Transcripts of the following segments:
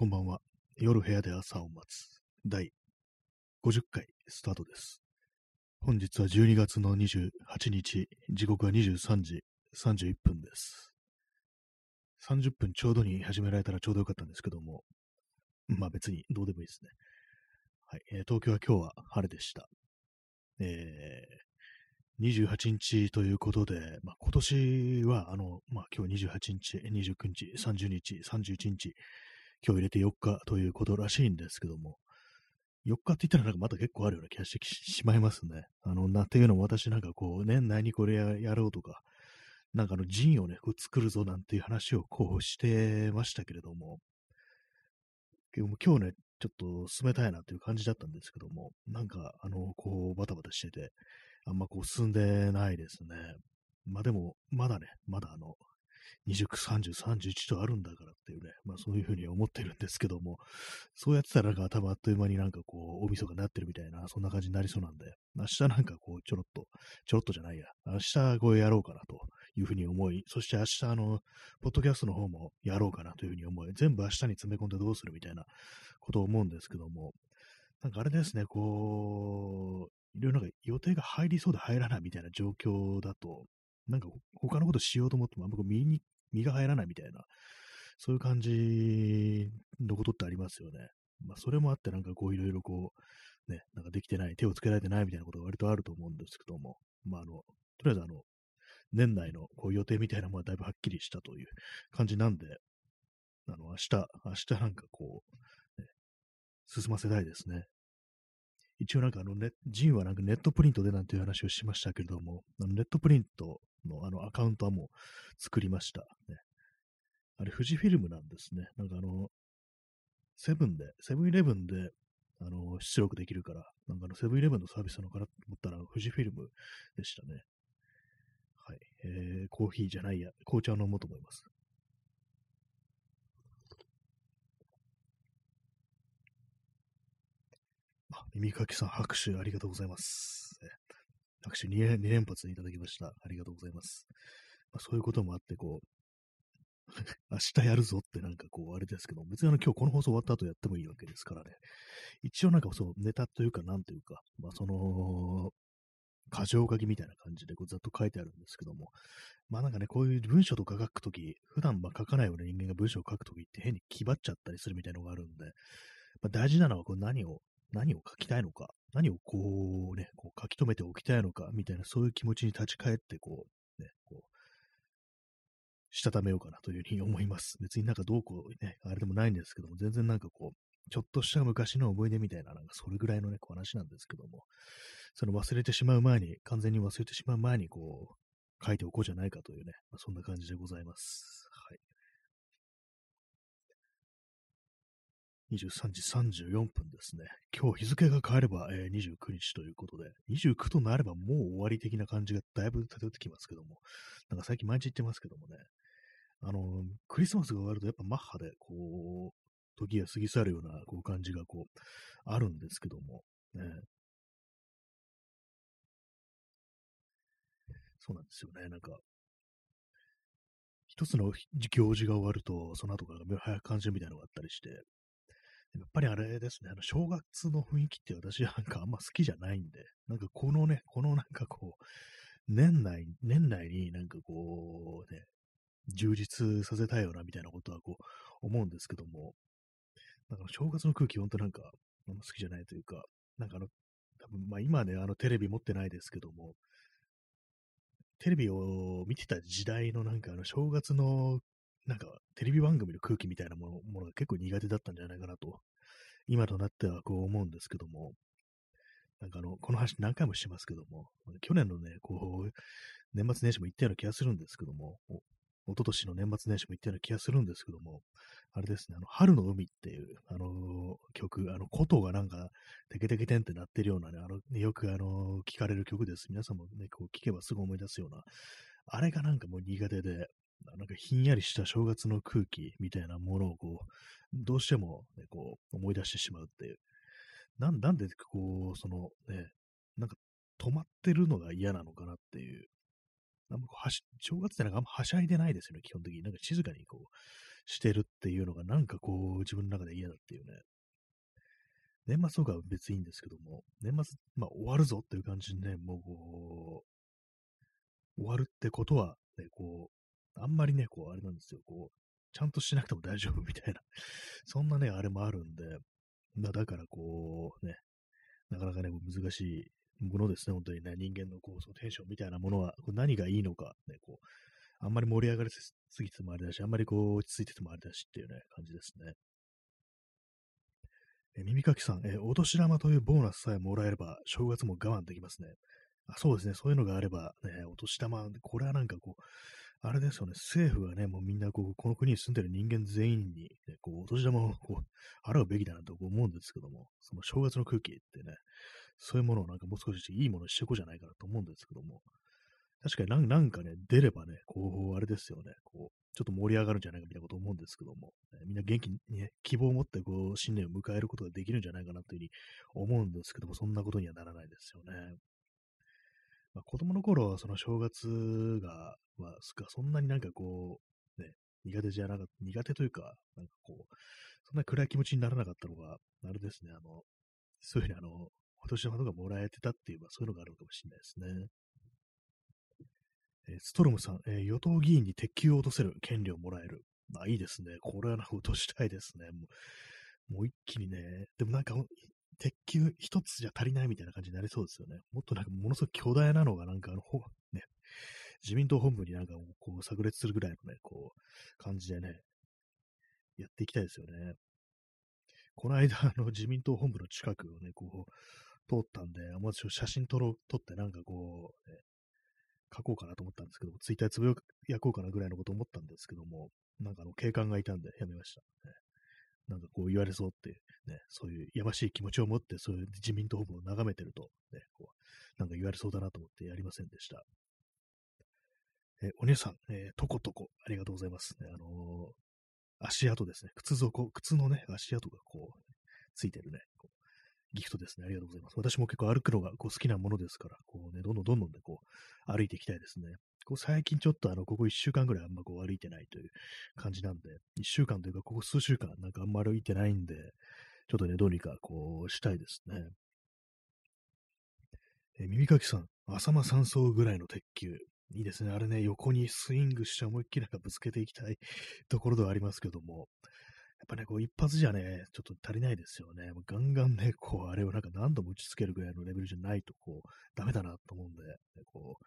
こんばんは。夜部屋で朝を待つ。第50回スタートです。本日は12月の28日、時刻は23時31分です。30分ちょうどに始められたらちょうどよかったんですけども、まあ別にどうでもいいですね。はい。東京は今日は晴れでした。えー28日ということで、まあ、今年は、あの、まあ、今日28日、29日、30日、31日、今日入れて4日ということらしいんですけども、4日って言ったらなんかまた結構あるような気がしてきしまいますね。あの、なっていうのも私なんかこう、年内にこれやろうとか、なんかあの、陣をね、こう作るぞなんていう話をこうしてましたけれども、けども今日ね、ちょっと進めたいなという感じだったんですけども、なんかあの、こう、バタバタしてて、あんまこう進んでないですね。まあでも、まだね、まだあの、29、30、31とあるんだからっていうね、まあそういうふうに思ってるんですけども、そうやってたらなんか頭あっという間になんかこう、大晦日になってるみたいな、そんな感じになりそうなんで、明日なんかこう、ちょろっと、ちょろっとじゃないや、明日こうやろうかなというふうに思い、そして明日あの、ポッドキャストの方もやろうかなというふうに思い、全部明日に詰め込んでどうするみたいなことを思うんですけども、なんかあれですね、こう、いろいろなんか予定が入りそうで入らないみたいな状況だと、なんか他のことしようと思ってもあんまこう身に、身が入らないみたいな、そういう感じのことってありますよね。まあそれもあってなんかこういろいろこう、ね、なんかできてない、手をつけられてないみたいなことが割とあると思うんですけども、まああの、とりあえずあの、年内のこう予定みたいなものはだいぶはっきりしたという感じなんで、あの、明日、明日なんかこう、ね、進ませたいですね。一応なんかあのネ、ジンはなんかネットプリントでなんていう話をしましたけれども、あのネットプリントのあのアカウントはもう作りました。ね、あれ、富士フィルムなんですね。なんかあの、セブンで、セブンイレブンで、あの、出力できるから、なんかあの、セブンイレブンのサービスなのかなと思ったら、富士フィルムでしたね。はい。えー、コーヒーじゃないや、紅茶を飲もうと思います。耳かきさん、拍手ありがとうございます。拍手 2, 連2連発いただきました。ありがとうございます。まあ、そういうこともあって、こう、明日やるぞってなんかこう、あれですけど、別にあの今日この放送終わった後やってもいいわけですからね。一応なんかそう、ネタというか、なんというか、まあその、箇条書きみたいな感じでこうざっと書いてあるんですけども、まあなんかね、こういう文章とか書くとき、普段ま書かないような人間が文章を書くときって変に気張っちゃったりするみたいなのがあるんで、まあ、大事なのはこう何を、何を書きたいのか、何をこうね、こう書き留めておきたいのか、みたいなそういう気持ちに立ち返って、こう、ね、こう、したためようかなというふうに思います。別になんかどうこうね、あれでもないんですけども、全然なんかこう、ちょっとした昔の思い出みたいな、なんかそれぐらいのね、こう話なんですけども、その忘れてしまう前に、完全に忘れてしまう前に、こう、書いておこうじゃないかというね、まあ、そんな感じでございます。23時34分ですね。今日日付が変われば、えー29日ということで、29となればもう終わり的な感じがだいぶ漂ってきますけども、なんか最近毎日言ってますけどもね、あの、クリスマスが終わるとやっぱマッハで、こう、時が過ぎ去るようなこう感じがこう、あるんですけども、ね。そうなんですよね。なんか、一つの行事が終わると、その後から早く感じるみたいなのがあったりして、やっぱりあれですね、あの、正月の雰囲気って私はなんかあんま好きじゃないんで、なんかこのね、このなんかこう、年内、年内になんかこうね、充実させたいよなみたいなことはこう思うんですけども、なんか正月の空気ほんとなんかあんま好きじゃないというか、なんかあの、多分まあ今ね、あのテレビ持ってないですけども、テレビを見てた時代のなんかあの正月のなんかテレビ番組の空気みたいなものものが結構苦手だったんじゃないかなと、今となってはこう思うんですけども、なんかあの、この話何回もしてますけども、去年のね、こう、年末年始も行ったような気がするんですけども、一昨年の年末年始も行ったような気がするんですけども、あれですね、あの、春の海っていう、あの曲、あの、琴がなんか、テケテケテンって鳴ってるようなね、あの、よくあの、聞かれる曲です。皆さんもね、こう聞けばすぐ思い出すような、あれがなんかもう苦手で、なんかひんやりした正月の空気みたいなものをこう、どうしても、ね、こう思い出してしまうっていう。なんなんでこう、そのね、なんか止まってるのが嫌なのかなっていう。あんまこうはし正月ってなんかあんまはしゃいでないですよね、基本的に。なんか静かにこう、してるっていうのがなんかこう自分の中で嫌だっていうね。年末とかは別にいいんですけども、年末、まあ終わるぞっていう感じでね、もうこう、終わるってことは、ね、こう、あんまりね、こう、あれなんですよ、こう、ちゃんとしなくても大丈夫みたいな、そんなね、あれもあるんで、まあだからこう、ね、なかなかね、難しいものですね、本当にね、人間のこう、そのテンションみたいなものは、こう何がいいのか、ね、こう、あんまり盛り上がりすぎてもあれだし、あんまりこう、落ち着いててもあれだしっていうね、感じですね。え耳かきさん、えお年玉というボーナスさえもらえれば、正月も我慢できますね。あそうですね、そういうのがあれば、ね、お年玉、これはなんかこう、あれですよね、政府がね、もうみんなこう、この国に住んでる人間全員に、ね、こう、お年玉をこう、払うべきだなと思うんですけども、その正月の空気ってね、そういうものをなんかもう少しいいものにしていこうじゃないかなと思うんですけども、確かになんかね、出ればね、こう、あれですよね、こう、ちょっと盛り上がるんじゃないかみたいなこと思うんですけども、ね、みんな元気にね、希望を持ってこう、新年を迎えることができるんじゃないかなというふうに思うんですけども、そんなことにはならないですよね。まあ、子供の頃はその正月が、まあ、そんなになんかこう、ね、苦手じゃなかった、苦手というか、なんかこう、そんな暗い気持ちにならなかったのが、あれですね、あの、そういうふうにあの、お年玉とかもらえてたっていう、まあ、そういうのがあるかもしれないですね。えー、ストロムさん、えー、与党議員に鉄球を落とせる権利をもらえる。まあいいですね。これは落としたいですね。もうもう一気にね。でもなんか、鉄球一つじゃ足りないみたいな感じになりそうですよね。もっとなんかものすごく巨大なのがなんかあの、ね、自民党本部になんかこう炸裂するぐらいのね、こう、感じでね、やっていきたいですよね。この間、あの、自民党本部の近くをね、こう、通ったんで、もう写真撮ろう、撮ってなんかこう、ね、書こうかなと思ったんですけども、ツイッターつぶやこうかなぐらいのこと思ったんですけども、なんかあの警官がいたんでやめました、ね。なんかこう言われそうって、ね、そういうやましい気持ちを持って、そういう自民党部を眺めてると、ね、こう、なんか言われそうだなと思ってやりませんでした。え、お姉さん、えー、とことこ、ありがとうございます。あのー、足跡ですね。靴底、靴のね、足跡がこう、ついてるね、こうギフトですね。ありがとうございます。私も結構歩くのがこう好きなものですから、こうね、どんどんどんどんでこう、歩いていきたいですね。こう最近ちょっとあの、ここ1週間ぐらいあんまこう歩いてないという感じなんで、1週間というか、ここ数週間なんかあんま歩いてないんで、ちょっとね、どうにかこう、したいですね。え耳かきさん、浅間山荘ぐらいの鉄球。いいですね。あれね、横にスイングして思いっきりなんかぶつけていきたい ところではありますけども、やっぱね、こう一発じゃね、ちょっと足りないですよね。ガンガンね、こう、あれをなんか何度も打ちつけるぐらいのレベルじゃないと、こう、ダメだなと思うんで、こう、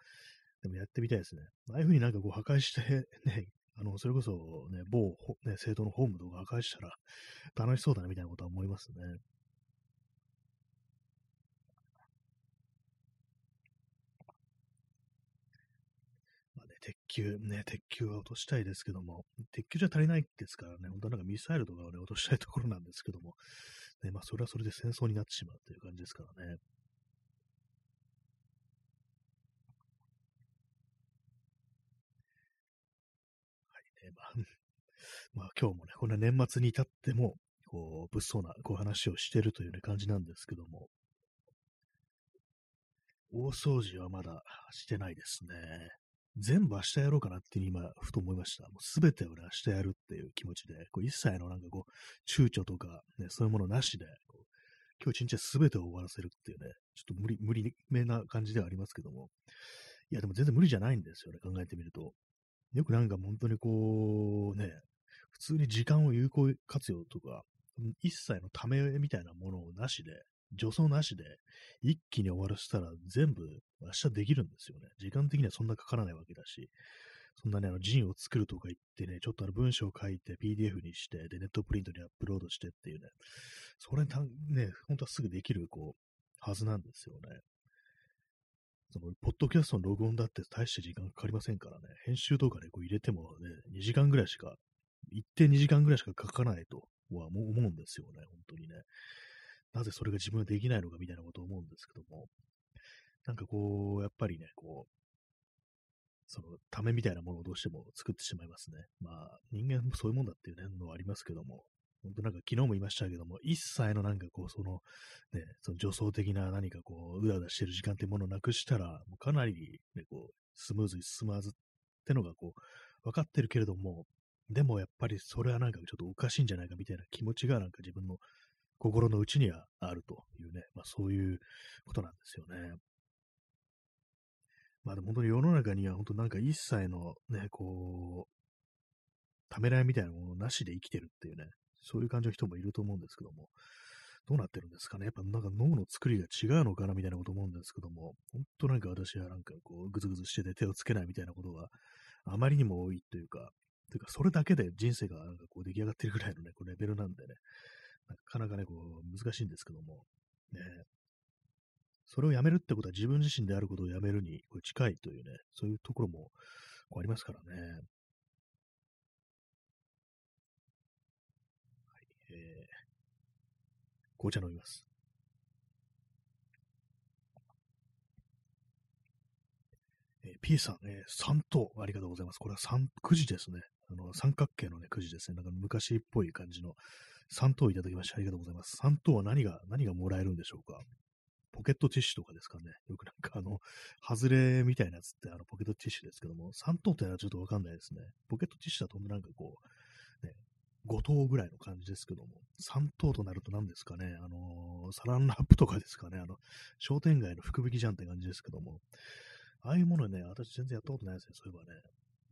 でもやってみたいですね。ああいう風になんかこう破壊して、ね、あの、それこそね、某、ね、政党のホームとか破壊したら 楽しそうだなみたいなことは思いますね。鉄球、ね、鉄球は落としたいですけども、鉄球じゃ足りないですからね、本当はなんかミサイルとかをね、落としたいところなんですけども、ね、まあそれはそれで戦争になってしまうという感じですからね。はいね、まあ、まあ今日もね、こんな年末に至っても、こう、物騒なこう話をしてるというね、感じなんですけども、大掃除はまだしてないですね。全部明日やろうかなっていう今、ふと思いました。もう全てをね、明日やるっていう気持ちで、こう一切のなんかこう、躊躇とか、ね、そういうものなしで、今日一日は全てを終わらせるっていうね、ちょっと無理、無理めな感じではありますけども。いや、でも全然無理じゃないんですよね、考えてみると。よくなんか本当にこう、ね、普通に時間を有効活用とか、一切のためみたいなものをなしで、助走なしで一気に終わらせたら全部明日できるんですよね。時間的にはそんなかからないわけだし、そんなね、あの、ジンを作るとか言ってね、ちょっとあの文章を書いて PDF にして、で、ネットプリントにアップロードしてっていうね、それたね、本当はすぐできる、こう、はずなんですよね。その、ポッドキャストのログオンだって大して時間かかりませんからね、編集とかね、こう入れてもね、2時間ぐらいしか、一定2時間ぐらいしか書かないとは思うんですよね、本当にね。なぜそれが自分はできないのかみたいなことを思うんですけども、なんかこう、やっぱりね、こう、そのためみたいなものをどうしても作ってしまいますね。まあ、人間もそういうもんだっていう、ね、のはありますけども、本当なんか昨日も言いましたけども、一切のなんかこう、その、ね、その助走的な何かこう、うだうだしてる時間っていうものをなくしたら、もうかなりね、こう、スムーズに進まずってのがこう、分かってるけれども、でもやっぱりそれはなんかちょっとおかしいんじゃないかみたいな気持ちがなんか自分の心の内にはあるというね、まあそういうことなんですよね。まあでも本当に世の中には本当なんか一切のね、こう、ためらいみたいなものなしで生きてるっていうね、そういう感じの人もいると思うんですけども、どうなってるんですかね。やっぱなんか脳の作りが違うのかなみたいなこと思うんですけども、本当なんか私はなんかこう、ぐずぐずしてて手をつけないみたいなことがあまりにも多いというか、というかそれだけで人生がなんかこう出来上がってるぐらいのね、こうレベルなんでね、なかなかね、こう、難しいんですけども、ね、それをやめるってことは自分自身であることをやめるにこれ近いというね、そういうところもこうありますからね。はい、えー、紅茶飲みます。えー、P さん、えー、3等ありがとうございます。これは3、9時ですね。あの、三角形のね、くじですね。なんか昔っぽい感じの3等いただきましてありがとうございます。3等は何が、何がもらえるんでしょうか？ポケットティッシュとかですかね。よくなんかあの、外れみたいなやつってあのポケットティッシュですけども、3等ってのはちょっとわかんないですね。ポケットティッシュだとなんかこう、ね、5等ぐらいの感じですけども、3等となると何ですかね、あのー、サランラップとかですかね、あの、商店街の福引きじゃんって感じですけども、ああいうものね、私全然やったことないですね、そういえばね。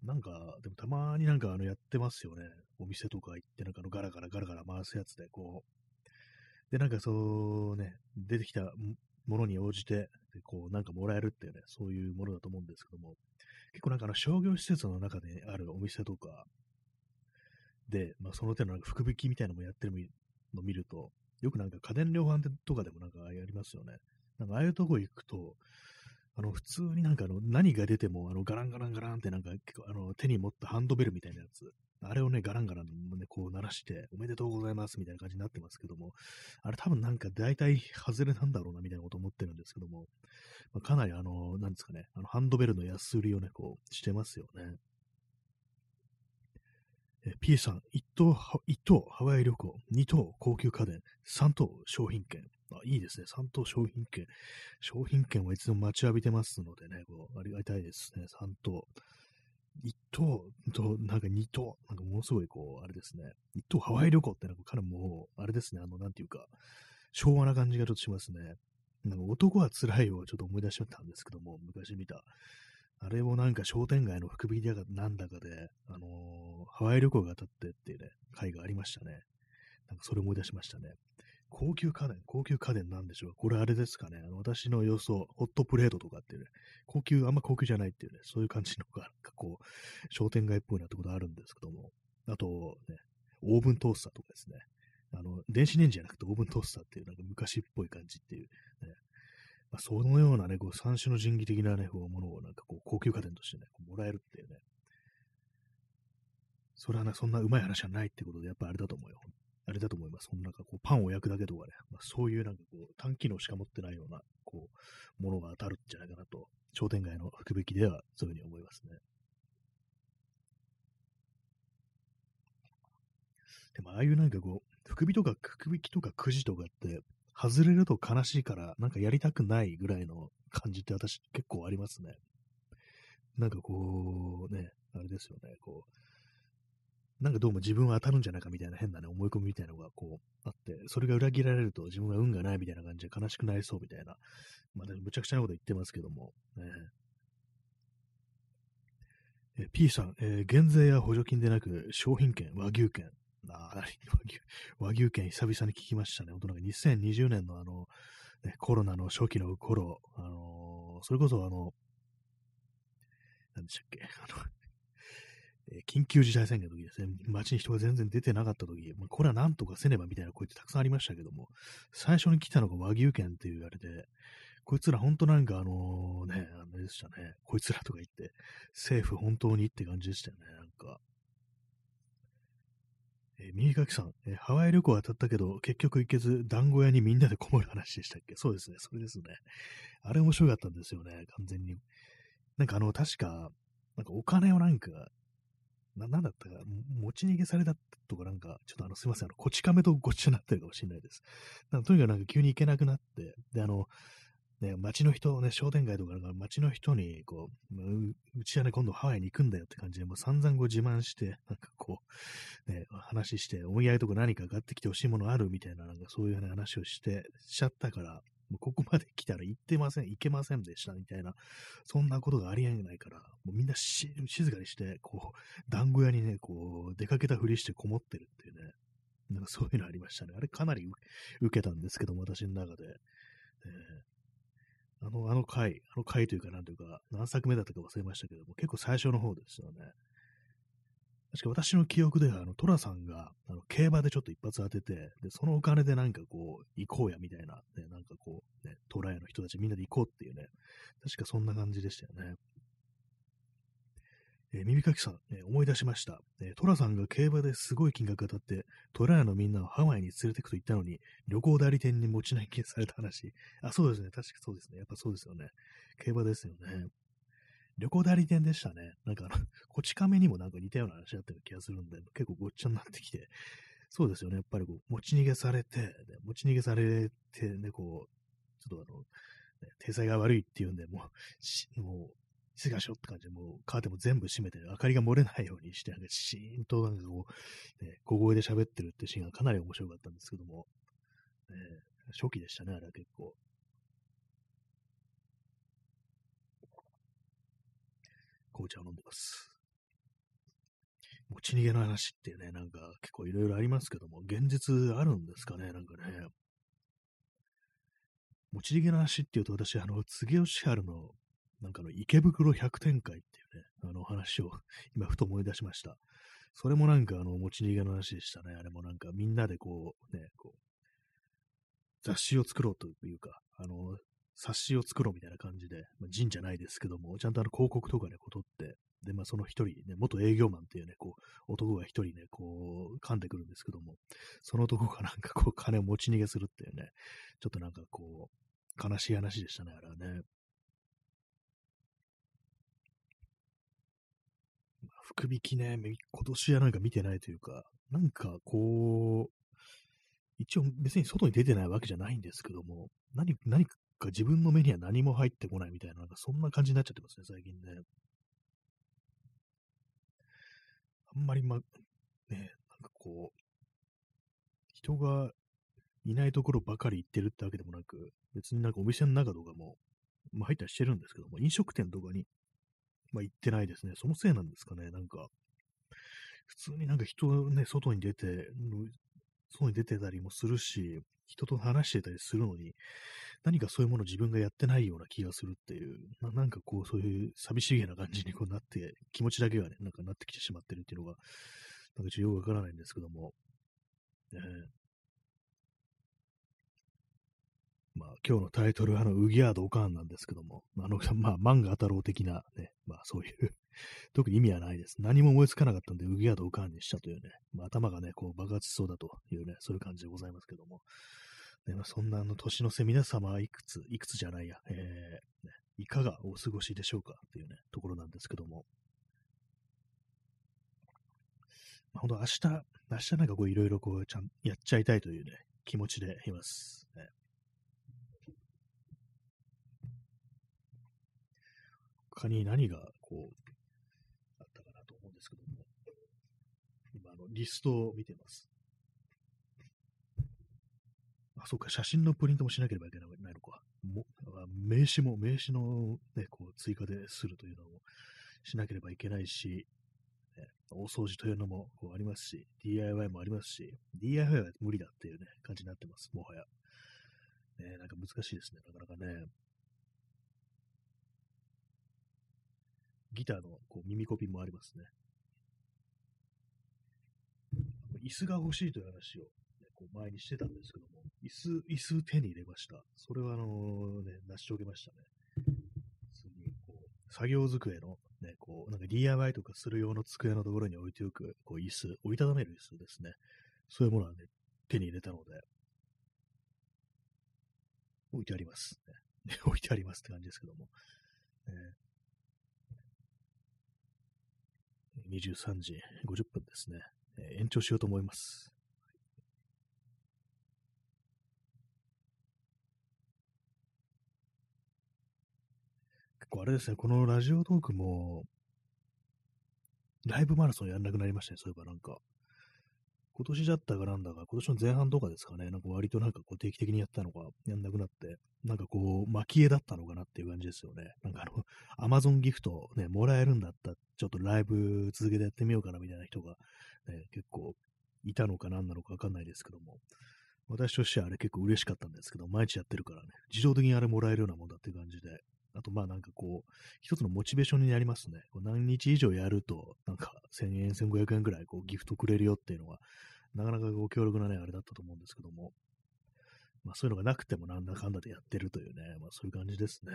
なんか、でもたまになんかあのやってますよね。お店とか行ってなんかあのガラガラガラガラ回すやつで、こう。で、なんかそうね、出てきたものに応じて、こうなんかもらえるっていうね、そういうものだと思うんですけども、結構なんかあの商業施設の中であるお店とかで、まあその手のなんか福引きみたいなのもやってるのを見ると、よくなんか家電量販店とかでもなんかやりますよね。なんかああいうとこ行くと、あの、普通になんかあの、何が出ても、あの、ガランガランガランってなんか、結構あの、手に持ったハンドベルみたいなやつ、あれをね、ガランガランね、こう鳴らして、おめでとうございますみたいな感じになってますけども、あれ多分なんか大体外れなんだろうなみたいなこと思ってるんですけども、まあ、かなりあの、なんですかね、あの、ハンドベルの安売りをね、こう、してますよね。P さん、1等、1等ハワイ旅行、2等高級家電、3等商品券、あ、いいですね。3等商品券。商品券はいつでも待ちわびてますのでね、こうありがたいですね。3等。1等と、なんか2等。なんかものすごい、こう、あれですね。1等ハワイ旅行ってなんか彼も、あれですね。あの、なんていうか、昭和な感じがちょっとしますね。なんか男は辛いをちょっと思い出しちゃったんですけども、昔見た。あれもなんか商店街の福引きだかなんだかで、あのー、ハワイ旅行が当たってっていうね、会がありましたね。なんかそれ思い出しましたね。高級家電、高級家電なんでしょうこれあれですかね？あの私の予想、ホットプレートとかっていうね、高級、あんま高級じゃないっていうね、そういう感じのが、なんかこう、商店街っぽいなってことあるんですけども、あとね、オーブントースターとかですね、あの、電子レンジじゃなくてオーブントースターっていうなんか昔っぽい感じっていう、ね、まあ、そのようなね、こう、三種の神器的なね、こう、ものをなんかこう、高級家電としてね、もらえるっていうね、それはね、そんなうまい話はないってことで、やっぱあれだと思うよ。あれだと思います。そのなんかこう、パンを焼くだけとかね、まあ、そういうなんかこう、短機能しか持ってないような、こう、ものが当たるんじゃないかなと、商店街の福引きではそういうふうに思いますね。でも、ああいうなんかこう、福引とか、福引きとかくじとかって、外れると悲しいから、なんかやりたくないぐらいの感じって私結構ありますね。なんかこう、ね、あれですよね、こう、なんかどうも自分は当たるんじゃないかみたいな変なね、思い込みみたいなのがこうあって、それが裏切られると自分は運がないみたいな感じで悲しくなりそうみたいな、まあ、むちゃくちゃなこと言ってますけども、ね、え。P さん、えー、減税や補助金でなく商品券、和牛券、あ和牛和牛券久々に聞きましたね。本当なんか2020年のあの、ね、コロナの初期の頃、あのー、それこそあの、何でしたっけ、あの、え緊急事態宣言の時ですね、街に人が全然出てなかった時、まあ、これはなんとかせねばみたいな声ってたくさんありましたけども、最初に来たのが和牛券って言われて、こいつら本当なんかあのね、あれでしたね、こいつらとか言って、政府本当にって感じでしたよね、なんか。えー、右書きさん、えー、ハワイ旅行当たったけど、結局行けず、団子屋にみんなでこもる話でしたっけ？そうですね、それですね。あれ面白かったんですよね、完全に。なんかあの、確か、なんかお金をなんか、な、なんだったか、持ち逃げされたとかなんか、ちょっとあの、すいません、あの、こち亀とごっちゃになってるかもしれないです。なんかとにかくなんか急に行けなくなって、で、あの、ね、街の人、ね、商店街とかなんか街の人に、こう、うちはね、今度ハワイに行くんだよって感じで、もう散々こう自慢して、なんかこう、ね、話して、お土産とか何か買ってきてほしいものあるみたいな、なんかそういう、話をして、しちゃったから、ここまで来たら行ってません、行けませんでした、みたいな、そんなことがありえないから、もうみんな静かにして、こう、団子屋にね、こう、出かけたふりしてこもってるっていうね、なんかそういうのありましたね。あれかなり受けたんですけども、私の中で。えー、あの、あの回、あの回というか、なんというか、何作目だったか忘れましたけども、結構最初の方ですよね。確か私の記憶では、あの、トラさんが、あの、競馬でちょっと一発当てて、で、そのお金でなんかこう、行こうや、みたいな、ね、なんかこう、ね、トラヤの人たちみんなで行こうっていうね、確かそんな感じでしたよね。えー、耳かきさん、えー、思い出しました、えー、トラさんが競馬ですごい金額当たって、トラヤのみんなをハワイに連れてくと言ったのに、旅行代理店に持ち投げされた話。あ、そうですね。確かそうですね。やっぱそうですよね。競馬ですよね。旅行代理店でしたね。なんかあの、こち亀にもなんか似たような話だったような気がするんで、結構ごっちゃになってきて、そうですよね。やっぱりこう、持ち逃げされて、持ち逃げされてね、こう、ちょっとあの、ね、体裁が悪いっていうんで、もう、もう、静かしろって感じで、もうカーテンも全部閉めて、明かりが漏れないようにして、なんかシーンとなんかこう、ね、小声で喋ってるってシーンがかなり面白かったんですけども、ね、初期でしたね、あれは結構。紅茶を飲んでます。持ち逃げの話ってね、なんか結構いろいろありますけども、現実あるんですかね、なんかね。持ち逃げの話っていうと、私、あの、柘吉春のなんかの池袋百展開っていうね、あの話を 今ふと思い出しました。それもなんかあの持ち逃げの話でしたね。あれもなんかみんなでこうね、こう、雑誌を作ろうというか、あの、冊子を作ろうみたいな感じで、まあ、人じゃないですけども、ちゃんとあの広告とかね、こう撮って、で、まあその一人ね、元営業マンっていうね、こう、男が一人ね、こう、噛んでくるんですけども、その男がなんかこう、金を持ち逃げするっていうね、ちょっとなんかこう、悲しい話でしたね、あれはね。ま福引きね、今年はなんか見てないというか、なんかこう、一応別に外に出てないわけじゃないんですけども、何、何か自分の目には何も入ってこないみたいな、なんかそんな感じになっちゃってますね、最近ね。あんまりま、ね、なんかこう、人がいないところばかり行ってるってわけでもなく、別になんかお店の中とかも、まあ入ったりしてるんですけども、飲食店とかにまあ、行ってないですね。そのせいなんですかね。なんか、普通になんか人ね、外に出て、外に出てたりもするし、人と話してたりするのに、何かそういうものを自分がやってないような気がするっていう、ななんかこう、そういう寂しげな感じにこうなって、気持ちだけがね、なんかなってきてしまってるっていうのが、なんかちょっとよくわからないんですけども、ね、まあ、今日のタイトルは、あの、ウギアード・オカーンなんですけども、あの、まあ、漫画太郎的なね、まあ、そういう 特に意味はないです。何も思いつかなかったんで、ウギアード・オカーンにしたというね、まあ、頭がね、こう、爆発しそうだというね、そういう感じでございますけども、ねまあ、そんな、あの、年の瀬皆様はいくつ、いくつじゃないや、えー、ね、いかがお過ごしでしょうかっていうね、ところなんですけども、まあ、本当明日、明日なんかこういろいろこう、ちゃん、やっちゃいたいというね、気持ちでいます。ね、他に何がこう、あったかなと思うんですけども、今、あの、リストを見てます。あ、そうか、写真のプリントもしなければいけないのか。も名刺も、名刺のね、こう、追加でするというのもしなければいけないし、ね、大掃除というのもこうありますし、DIY もありますし、DIY は無理だっていうね、感じになってます、もはや。ね、なんか難しいですね、なかなかね。ギターのこう耳コピもありますね。椅子が欲しいという話を、こう前にしてたんですけども、椅子、椅子手に入れました。それはあのね、成し遂げましたね。普通にこう、作業机のね、こう、なんか DIY とかする用の机のところに置いておく、こう椅子、折りたためる椅子ですね。そういうものはね、手に入れたので、置いてあります、ね。置いてありますって感じですけども。えー23時50分ですね。え、延長しようと思います。構あれですね、このラジオトークも、ライブマラソンやんなくなりましたね、そういえばなんか。今年だったかなんだか、今年の前半とかですかね、なんか割となんかこう定期的にやったのがやんなくなって、なんかこう、蒔絵だったのかなっていう感じですよね。なんかあの、アマゾンギフトね、もらえるんだったら、ちょっとライブ続けてやってみようかなみたいな人が、ね、結構いたのかなんなのかわかんないですけども、私としてはあれ結構嬉しかったんですけど、毎日やってるからね、自動的にあれもらえるようなもんだっていう感じで、あとまあなんかこう、一つのモチベーションになりますね。何日以上やると、なんか1000円、1500円くらいこうギフトくれるよっていうのは、なかなかご強力なね、あれだったと思うんですけども、まあそういうのがなくてもなんだかんだでやってるというね、まあそういう感じですね。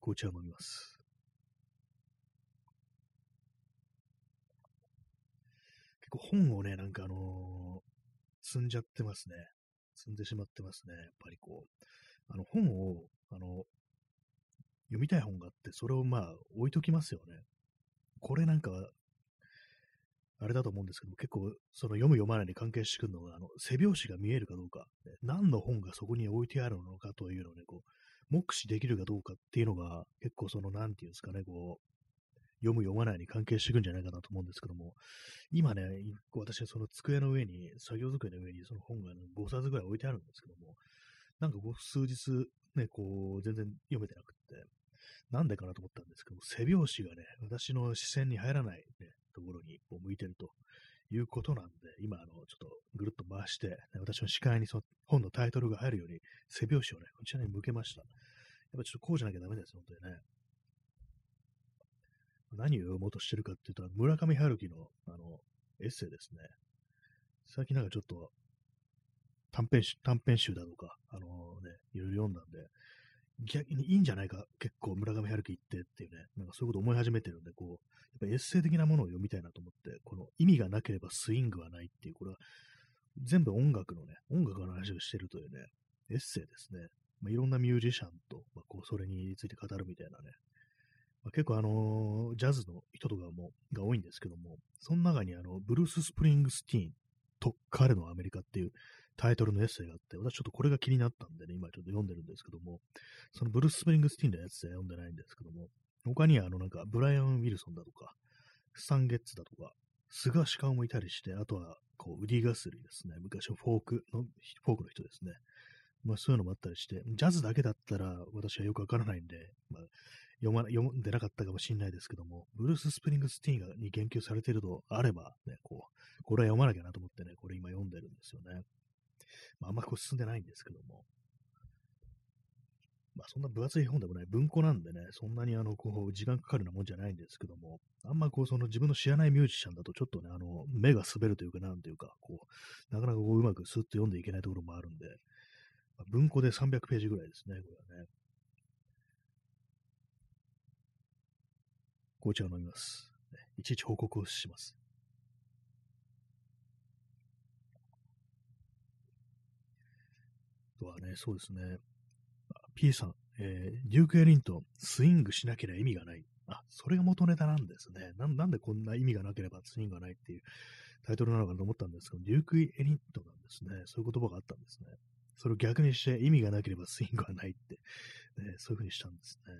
紅茶を飲みます。結構本をね、なんかあのー、積んじゃってますね。積んでしまってますね。やっぱりこう、あの本を、あの、読みたい本があって、それをまあ置いときますよね。これなんかあれだと思うんですけど結構、その読む読まないに関係してくるのが、あの、背表紙が見えるかどうか、何の本がそこに置いてあるのかというのをね、こう、目視できるかどうかっていうのが、結構その、なんていうんですかね、こう、読む読まないに関係してくるんじゃないかなと思うんですけども、今ね、私はその机の上に、作業机の上にその本が、ね、5冊ぐらい置いてあるんですけども、なんかこう数日ね、こう、全然読めてなくって、なんでかなと思ったんですけど、背表紙がね、私の視線に入らない、ね、ところにこう向いてるということなんで、今、あの、ちょっとぐるっと回して、ね、私の視界にそ本のタイトルが入るように、背表紙をね、こちらに向けました。やっぱちょっとこうじゃなきゃダメです、本当にね。何を読もうとしてるかっていうと、村上春樹の、あの、エッセイですね。最近なんかちょっと、短編集、短編集だとか、あのね、いろいろ読んだんで、逆にいいんじゃないか、結構村上春樹ってっていうね、なんかそういうこと思い始めてるんで、こう、やっぱエッセイ的なものを読みたいなと思って、この意味がなければスイングはないっていう、これは全部音楽のね、音楽の話をしてるというね、エッセイですね。まあ、いろんなミュージシャンと、まあ、こう、それについて語るみたいなね。まあ、結構あのー、ジャズの人とかも、が多いんですけども、その中にあの、ブルース・スプリングスティーンと彼のアメリカっていうタイトルのエッセイがあって、私ちょっとこれが気になったんでね、今ちょっと読んでるんですけども、そのブルース・スプリングスティーンのやつは読んでないんですけども、他にはあのなんかブライアン・ウィルソンだとか、スタン・ゲッツだとか、スガシカオもいたりして、あとはこうウディ・ガスリーですね、昔のフォークの、フォークの人ですね。まあそういうのもあったりして、ジャズだけだったら私はよくわからないんで、まあ、読ま読んでなかったかもしれないですけども、ブルース・スプリングスティーンに言及されているとあれば、ね、こう、これは読まなきゃなと思ってね、これ今読んでるんですよね。まあ、あんまこう進んでないんですけども。まあ、そんな分厚い本でもない文庫なんでね、そんなにあの、こう、時間かかるようなもんじゃないんですけども、あんまこう、その自分の知らないミュージシャンだとちょっとね、あの、目が滑るというか、なんというか、こう、なかなかこう、うまくスッと読んでいけないところもあるんで、まあ、文庫で300ページぐらいですね、これはね。紅茶を飲みます。いちいち報告をします。はね、そうですね。P さん、えー、デューク・エリントン、スイングしなければ意味がない。あ、それが元ネタなんですねな。んでこんな意味がなければスイングがないっていうタイトルなのかと思ったんですけど、デューク・エリントンなんですね。そういう言葉があったんですね。それを逆にして意味がなければスイングはないって、ね、そういう風にしたんですね。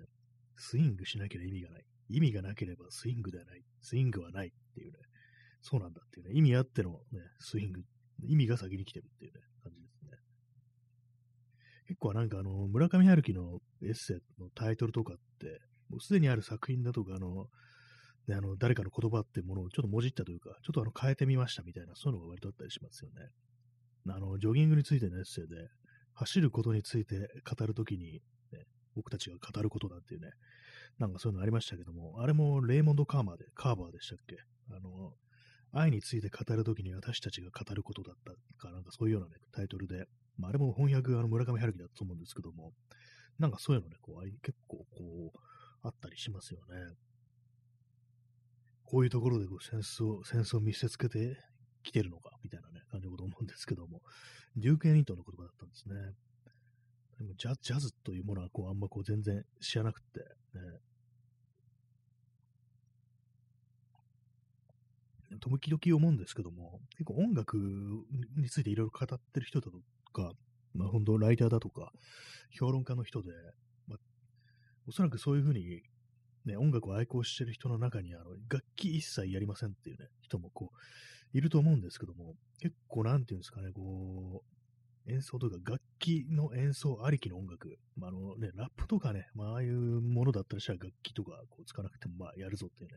スイングしなければ意味がない。意味がなければスイングではない。スイングはないっていうね。そうなんだっていうね。意味あってのね、スイング。意味が先に来てるっていう、ね。結構なんかあの、村上春樹のエッセイのタイトルとかって、もうすでにある作品だとか、あの、ね、あの、誰かの言葉っていうものをちょっともじったというか、ちょっとあの、変えてみましたみたいな、そういうのが割とあったりしますよね。あの、ジョギングについてのエッセイで、走ることについて語るときに、ね、僕たちが語ることだっていうね、なんかそういうのありましたけども、あれもレイモンド・カーマーで、カーバーでしたっけ？あの、愛について語るときに私たちが語ることだったか、なんかそういうようなね、タイトルで、まあ、あれも翻訳、あの、村上春樹だと思うんですけども、なんかそういうのね、こう、結構、こう、あったりしますよね。こういうところでこう戦争、戦争を見せつけてきてるのか、みたいなね、感じのこと思うんですけども、デューク・エニントの言葉だったんですね。でもジャジャズというものはこうあんまこう全然知らなくて、ね、時々思うんですけども、結構音楽についていろいろ語ってる人だとか、まあ本当ライターだとか、評論家の人で、まあ、おそらくそういうふうに、ね、音楽を愛好してる人の中に、あの、楽器一切やりませんっていうね、人もこう、いると思うんですけども、結構なんていうんですかね、こう、演奏というか楽器の演奏ありきの音楽、まあ、あのね、ラップとかね、まあ、ああいうものだったらしたら楽器とかこうつかなくてもまあやるぞっていうね、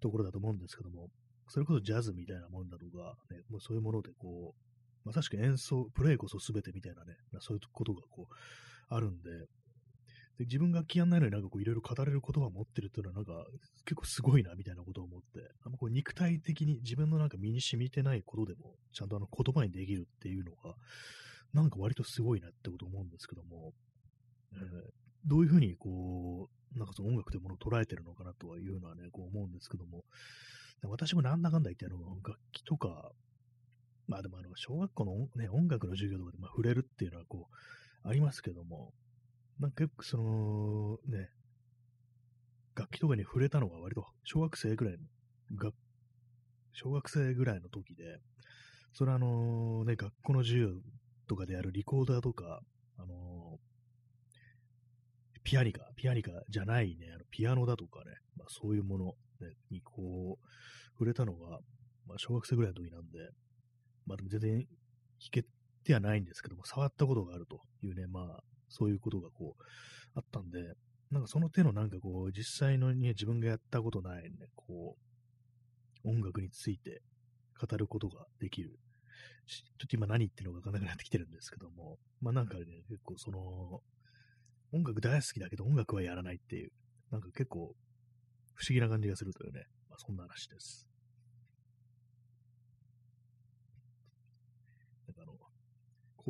ところだと思うんですけども、それこそジャズみたいなもんだとか、ね、もうそういうものでこう、まさしく演奏、プレイこそ全てみたいなね、そういうことがこう、あるんで、で自分が気やんないのになんかこういろいろ語れる言葉を持ってるっていうのはなんか結構すごいなみたいなことを思って、あんまこう肉体的に自分のなんか身に染みてないことでもちゃんとあの言葉にできるっていうのがなんか割とすごいなってこと思うんですけども、えー、どういうふうにこう、なんかその音楽というものを捉えてるのかなとはいうのはね、こう思うんですけども、私もなんだかんだ言ってあの楽器とか、まあでもあの小学校の、ね、音楽の授業とかでまあ触れるっていうのはこうありますけども、なんか結構そのね、楽器とかに触れたのが割と小学生ぐらいの、が小学生ぐらいの時で、それはあのね、学校の授業とかでやるリコーダーとか、あのピアニカ、ピアニカじゃないね、あのピアノだとかね、まあそういうもの、ね、にこう、触れたのが、まあ小学生ぐらいの時なんで、まあでも全然弾けてはないんですけども、触ったことがあるというね、まあそういうことがこう、あったんで、なんかその手のなんかこう、実際のね、自分がやったことないね、こう、音楽について語ることができる。ちょっと今何言ってるのかわからなくなってきてるんですけども、まあなんかね、結構その、音楽大好きだけど音楽はやらないっていう、なんか結構不思議な感じがするというね、まあそんな話です。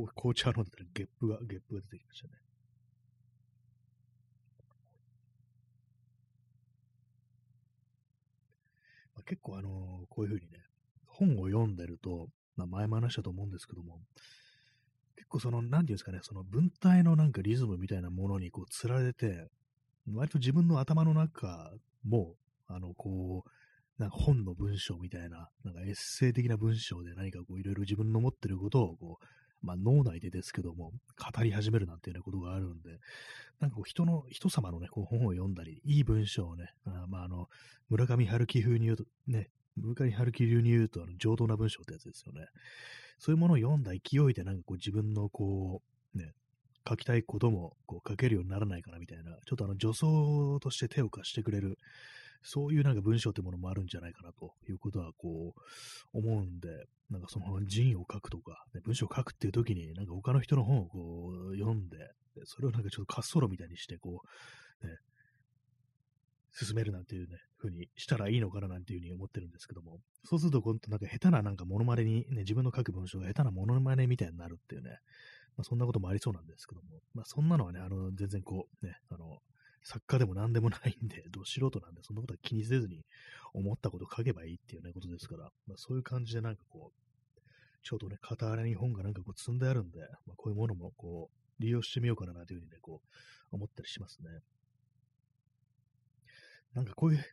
紅茶飲んでたらゲップが、ゲップが出てきましたね。まあ、結構あのー、こういうふうにね、本を読んでると、まあ、前も話したと思うんですけども、結構その、なんていうんですかね、その文体のなんかリズムみたいなものにこう、つられて、割と自分の頭の中も、あの、こう、なんか本の文章みたいな、なんかエッセイ的な文章で何かこういろいろ自分の持ってることをこうまあ、脳内でですけども、語り始めるなんていうようなことがあるんで、なんかこう人の、人様のね、こう本を読んだり、いい文章をね、あまあ、あの、村上春樹風に言うと、ね、村上春樹流に言うと、あの、上等な文章ってやつですよね。そういうものを読んだ勢いで、なんかこう自分のこう、ね、書きたいこともこう書けるようにならないかなみたいな、ちょっとあの助走として手を貸してくれる、そういうなんか文章ってものもあるんじゃないかなということはこう思うんで、なんかその人を書くとか、ね、文章を書くっていう時に、なんか他の人の本をこう読んで、それをなんかちょっと滑走路みたいにして、こう、ね、進めるなんていうね、風にしたらいいのかななんていう風に思ってるんですけども、そうすると、こなんか下手ななんかモノマネに、ね、自分の書く文章が下手なモノマネみたいになるっていうね、まあ、そんなこともありそうなんですけども、まあ、そんなのはね、あの、全然こう、ね、あの、作家でも何でもないんで、ど素人なんで、そんなことは気にせずに思ったこと書けばいいっていうね、ことですから、まあ、そういう感じでなんかこう、ちょうどね、傍らに本がなんかこう積んであるんで、まあ、こういうものもこう、利用してみようかなというふうにね、こう、思ったりしますね。なんかこういう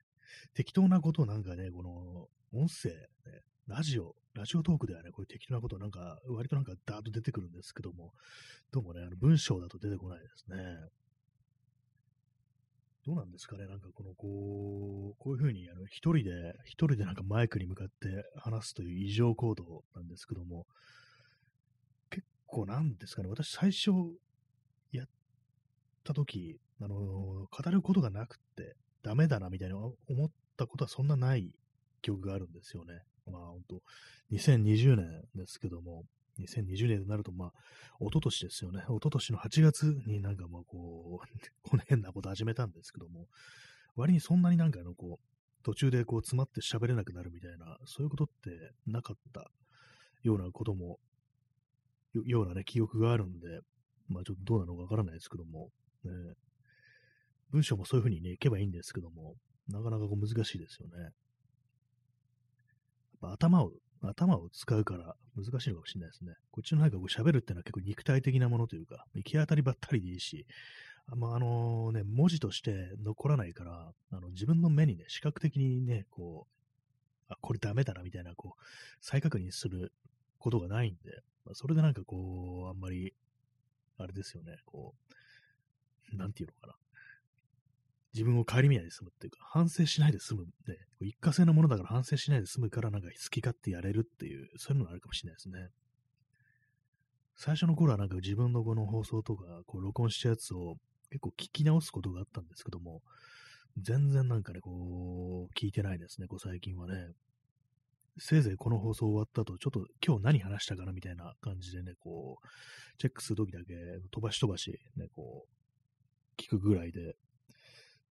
適当なことをなんかね、この、音声、ね、ラジオ、ラジオトークではね、こういう適当なことなんか、割となんかダーッと出てくるんですけども、どうもね、あの文章だと出てこないですね。どうなんですかね？なんかこの、こう、こういうふうに、あの、一人で、一人でなんかマイクに向かって話すという異常行動なんですけども、結構なんですかね？私最初やった時、あの、語ることがなくてダメだなみたいな思ったことはそんなない記憶があるんですよね。まあ本当2020年ですけども、2020年となると、まあ、一昨年ですよね。一昨年の8月になんかまあこう、この変なこと始めたんですけども、割にそんなになんかあの、こう、途中でこう詰まって喋れなくなるみたいな、そういうことってなかったようなことも、ようなね、記憶があるんで、まあちょっとどうなのかわからないですけども、ね、文章もそういうふうにね、いけばいいんですけども、なかなかこう難しいですよね。やっぱ頭を頭を使うから難しいのかもしれないですね。こっちのなんかこう喋るってのは結構肉体的なものというか、行き当たりばったりでいいし、あまあ、のね、文字として残らないから、あの自分の目にね、視覚的にね、こう、あ、これダメだなみたいな、こう、再確認することがないんで、まあ、それでなんかこう、あんまり、あれですよね、こう、なんていうのかな。自分を顧みないで済むっていうか、反省しないで済む。ね、一過性のものだから反省しないで済むから、なんか好き勝手やれるっていう、そういうのがあるかもしれないですね。最初の頃はなんか自分のこの放送とか、こう録音したやつを結構聞き直すことがあったんですけども、全然なんかね、こう、聞いてないですね、こう最近はね。せいぜいこの放送終わった後、ちょっと今日何話したかなみたいな感じでね、こう、チェックするときだけ飛ばし飛ばし、ね、こう、聞くぐらいで、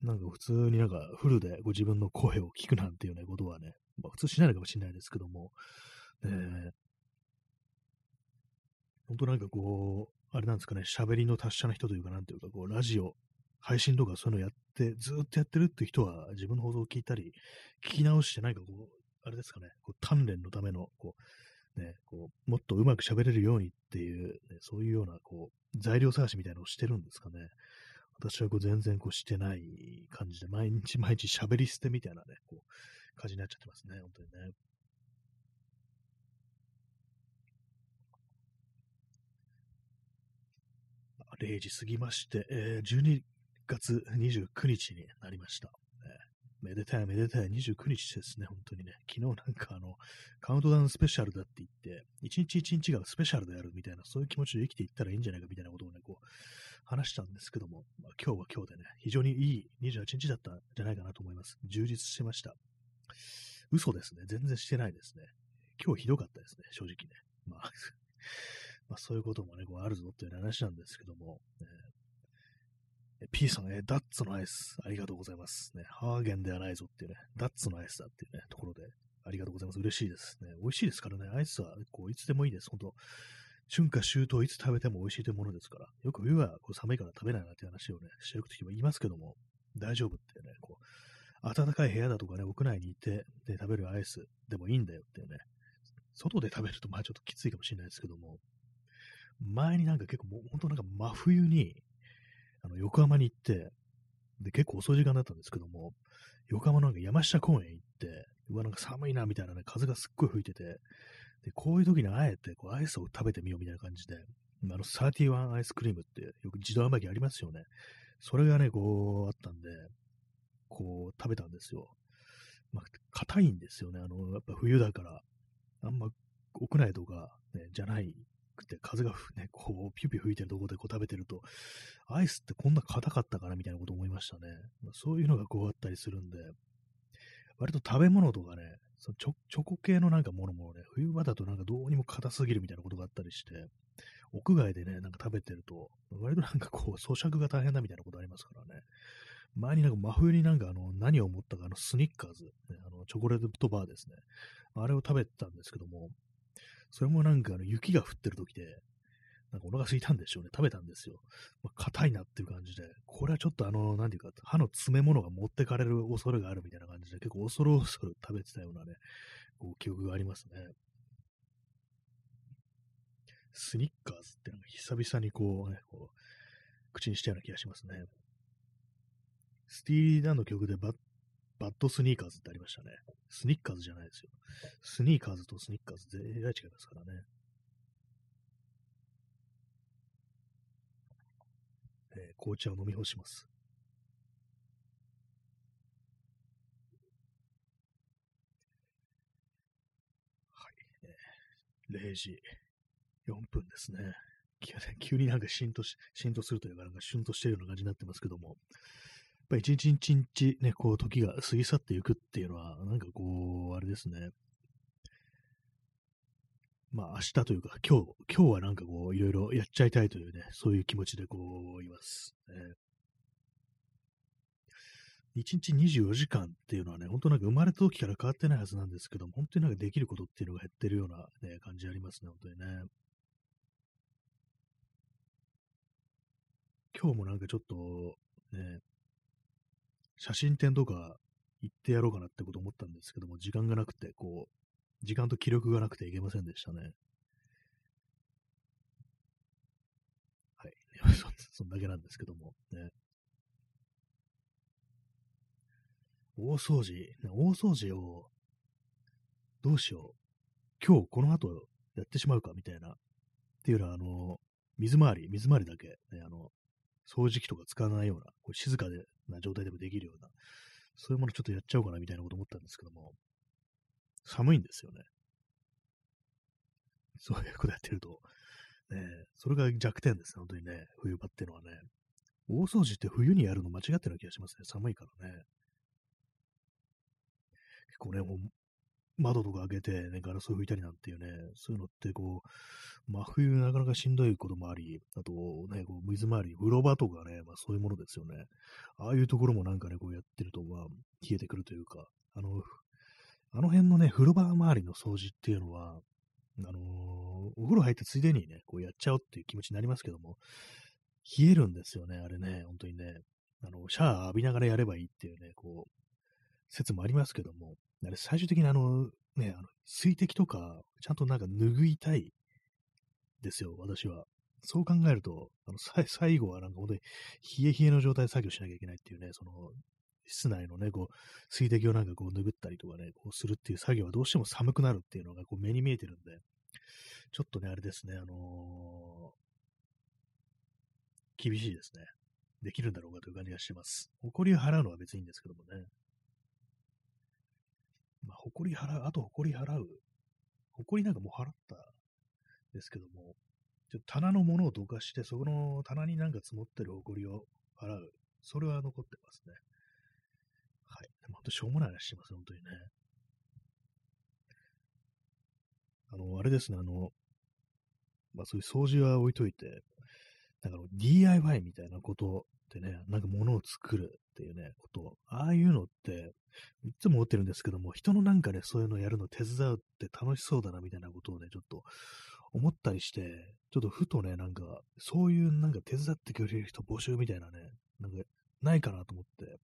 なんか普通になんかフルでご自分の声を聞くなんていうね、ことはね、まあ普通しないのかもしれないですけども、ね、本当なんかこう、あれなんですかね、喋りの達者な人というか、なんていうか、こう、ラジオ、配信とかそういうのやって、ずっとやってるって人は、自分の放送を聞いたり、聞き直して、なんかこう、あれですかね、こう鍛錬のための、こう、ね、こう、もっとうまく喋れるようにっていう、ね、そういうような、こう、材料探しみたいなのをしてるんですかね。私はこう全然こうしてない感じで、毎日毎日喋り捨てみたいなね、こう、感じになっちゃってますね、本当にね。0時過ぎまして、えー、12月29日になりました。めでたいめでたい29日ですね、本当にね。昨日なんかあの、カウントダウンスペシャルだって言って、一日一日がスペシャルであるみたいな、そういう気持ちで生きていったらいいんじゃないかみたいなことをね、こう、話したんですけども、まあ、今日は今日でね、非常にいい28日だったんじゃないかなと思います。充実してました。嘘ですね。全然してないですね。今日ひどかったですね、正直ね。まあ まあ、そういうこともね、こうあるぞっていう話なんですけども、えー、P さん、えー、ダッツのアイス、ありがとうございます。ね、ハーゲンではないぞっていうね、ダッツのアイスだっていうね、ところで、ありがとうございます。嬉しいですね。美味しいですからね、アイスはこういつでもいいです。本当春夏秋冬いつ食べても美味しいというものですから、よく冬はこう寒いから食べないなっていう話をね、してる時も言いますけども、大丈夫ってね、こう、暖かい部屋だとかね、屋内にいて、で、食べるアイスでもいいんだよっていうね、外で食べるとまあちょっときついかもしれないですけども、前になんか結構もう本当なんか真冬に、あの、横浜に行って、で、結構遅い時間だったんですけども、横浜のなんか山下公園行って、うわ、なんか寒いな、みたいなね、風がすっごい吹いてて、で、こういう時にあえて、こう、アイスを食べてみようみたいな感じで、あの、31アイスクリームってよく自動販売機ありますよね。それがね、こう、あったんで、こう、食べたんですよ。まあ、硬いんですよね。あの、やっぱ冬だから、あんま屋内とか、ね、じゃないくて、風がね、こう、ピュピュ吹いてるところでこう食べてると、アイスってこんな硬かったかなみたいなこと思いましたね。まあ、そういうのがこうあったりするんで、割と食べ物とかね、そのチョチョコ系のなんかものもね、冬場だとなんかどうにも硬すぎるみたいなことがあったりして、屋外でね、なんか食べてると、割となんかこう、咀嚼が大変だみたいなことありますからね。前になんか真冬になんかあの、何を思ったか、あの、スニッカーズ、ね、あの、チョコレートバーですね。あれを食べてたんですけども、それもなんかあの雪が降ってる時で、なんかお腹空いたんでしょうね。食べたんですよ。まあ、硬いなっていう感じで、これはちょっとあの、なんていうか、歯の詰め物が持ってかれる恐れがあるみたいな感じで、結構恐る恐る食べてたようなね、こう記憶がありますね。スニッカーズってなんか久々にこうね、こう、口にしたような気がしますね。スティーリー・ダンの曲でバッバッドスニーカーズってありましたね。スニッカーズじゃないですよ。スニーカーズとスニッカーズ全然違いますからね。えー、紅茶を飲み干します。はい。えー、0時4分ですね。急に なんかしんとし、しんとするというか、なんかシュンとしてるような感じになってますけども、やっぱり一日一日ね、こう、時が過ぎ去っていくっていうのは、なんかこう、あれですね。まあ明日というか今日、今日はなんかこういろいろやっちゃいたいというね、そういう気持ちでこういます。ね、1日24時間っていうのはね、本当なんか生まれた時から変わってないはずなんですけども、本当になんかできることっていうのが減ってるような、ね、感じありますね、本当にね。今日もなんかちょっと、ね、写真展とか行ってやろうかなってこと思ったんですけども、時間がなくて、こう、時間と気力がなくていけませんでしたね。はい。そんだけなんですけども、ね。大掃除、大掃除を、どうしよう。今日この後やってしまうかみたいなっていうのは、あの、水回り、水回りだけ、ね、あの、掃除機とか使わないような、こう静かな状態でもできるような、そういうものちょっとやっちゃおうかなみたいなこと思ったんですけども、寒いんですよね。そういうことやってると。ねそれが弱点ですね、本当にね、冬場っていうのはね。大掃除って冬にやるの間違ってる気がしますね。寒いからね。結構ね、もう窓とか開けて、ね、ガラスを拭いたりなんていうね、そういうのってこう、真冬なかなかしんどいこともあり、あとね、こう水回り、風呂場とかね、まあそういうものですよね。ああいうところもなんかね、こうやってると、まあ、冷えてくるというか、あの、あの辺のね、風呂場周りの掃除っていうのは、あのー、お風呂入ってついでにね、こうやっちゃおうっていう気持ちになりますけども、冷えるんですよね、あれね、本当にね。あの、シャワー浴びながらやればいいっていうね、こう、説もありますけども、あれ最終的にあの、ね、あの、水滴とか、ちゃんとなんか拭いたいですよ、私は。そう考えると、あの、最後はなんか本当に冷え冷えの状態で作業しなきゃいけないっていうね、その、室内のね、こう、水滴をなんかこう拭ったりとかね、こうするっていう作業はどうしても寒くなるっていうのがこう目に見えてるんで、ちょっとね、あれですね、あのー、厳しいですね。できるんだろうかという感じがしてます。誇りを払うのは別にいいんですけどもね。まあ、誇り払う、あと誇り払う。誇りなんかもう払ったですけども、ちょっと棚のものをどかして、そこの棚になんか積もってる誇りを払う。それは残ってますね。でも本当しょうもない話してます、本当にね。あの、あれですね、あの、まあそういう掃除は置いといて、なんか DIY みたいなことでね、なんか物を作るっていうね、こと、ああいうのって、いつも思ってるんですけども、人のなんかね、そういうのやるの手伝うって楽しそうだなみたいなことをね、ちょっと思ったりして、ちょっとふとね、なんか、そういうなんか手伝ってくれる人募集みたいなね、なんかないかなと思って、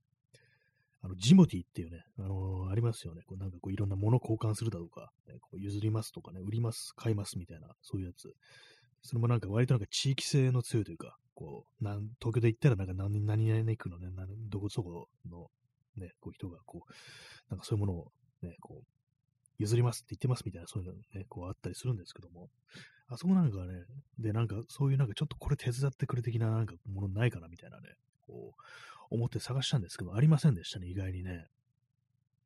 あの、ジモティっていうね、あのー、ありますよね。こうなんかこういろんなもの交換するだとか、ね、こう譲りますとかね、売ります、買いますみたいな、そういうやつ。それもなんか割となんか地域性の強いというか、こう、なん東京で行ったらなんか何何々区のね、どこそこのね、こう人がこう、なんかそういうものをね、こう、譲りますって言ってますみたいな、そういうのね、こうあったりするんですけども、あそこなんかね、で、なんかそういうなんかちょっとこれ手伝ってくれ的ななんかものないかなみたいなね、こう、思って探したんですけど、ありませんでしたね、意外にね。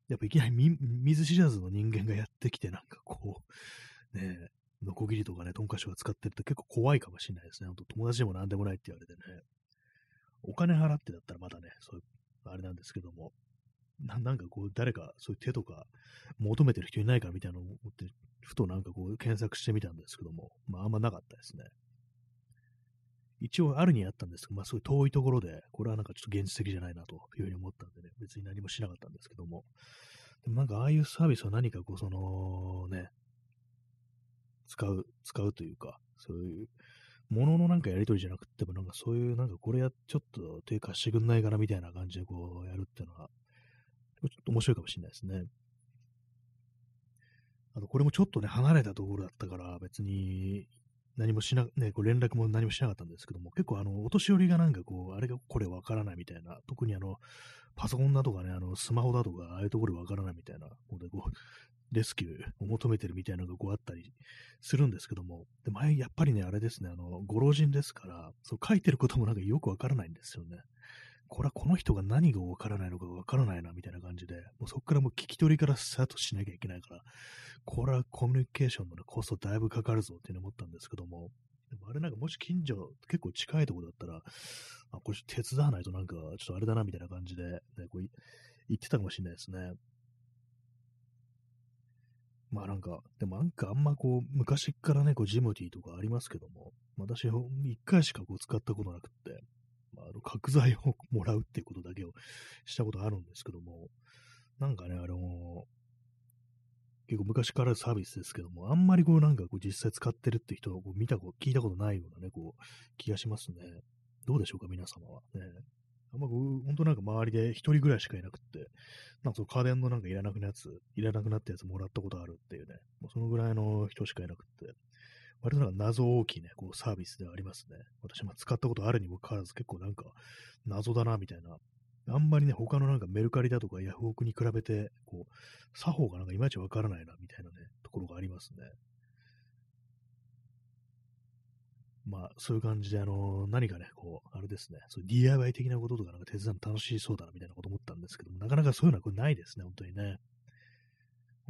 やっぱいきなり見ず知らずの人間がやってきて、なんかこう、ね、ノコギリとかね、トンカチとか使ってると結構怖いかもしれないですね。本当友達でも何でもないって言われてね。お金払ってだったらまだね、そういうあれなんですけども、ななんかこう、誰かそういう手とか求めてる人いないかみたいなのを思って、ふとなんかこう検索してみたんですけども、まああんまなかったですね。一応あるにあったんですけど、まあすごい遠いところで、これはなんかちょっと現実的じゃないなというふうに思ったんでね、別に何もしなかったんですけども、でもなんかああいうサービスは何かこう、そのね、使う、使うというか、そういう物のなんかやりとりじゃなくても、なんかそういう、なんかこれや、ちょっと手貸してくんないかなみたいな感じでこうやるっていうのは、ちょっと面白いかもしれないですね。あと、これもちょっとね、離れたところだったから、別に何もしな、ね、こう連絡も何もしなかったんですけども、結構あの、お年寄りがなんかこう、あれがこれわからないみたいな、特にあの、パソコンだとかね、あの、スマホだとか、ああいうところわからないみたいな、こう、レスキューを求めてるみたいなのがこうあったりするんですけども、で前、やっぱりね、あれですね、あの、ご老人ですから、そう書いてることもなんかよくわからないんですよね。これはこの人が何がわからないのかわからないな、みたいな感じで、もうそこからもう聞き取りからスタートしなきゃいけないから、これはコミュニケーションの、ね、コストだいぶかかるぞっていうの思ったんですけども、でもあれなんかもし近所、結構近いところだったら、あ、これ手伝わないとなんかちょっとあれだなみたいな感じで、ね、こう言ってたかもしれないですね。まあなんか、でもなんかあんまこう、昔からね、こうジムティーとかありますけども、私、一回しかこう使ったことなくって、まあ、あの、角材を もらうっていうことだけをしたことあるんですけども、なんかね、あの結構昔からサービスですけども、あんまりこうなんかこう実際使ってるって人を見たこと、聞いたことないようなね、こう、気がしますね。どうでしょうか、皆様は。ね。あんま、本当なんか周りで一人ぐらいしかいなくって、なんかその家電のなんかいらなくなやつ、いらなくなったやつもらったことあるっていうね、もうそのぐらいの人しかいなくって、割となんか謎大きいね、こうサービスではありますね。私も使ったことあるにもかかわらず結構なんか謎だなみたいな。あんまりね、他のなんかメルカリだとかヤフオクに比べて、こう、作法がなんかいまいちわからないなみたいなね、ところがありますね。まあ、そういう感じで、あの、何かね、こう、あれですね、そう DIY 的なこととかなんか手伝うの楽しそうだなみたいなこと思ったんですけども、なかなかそういうのはこれないですね、本当にね。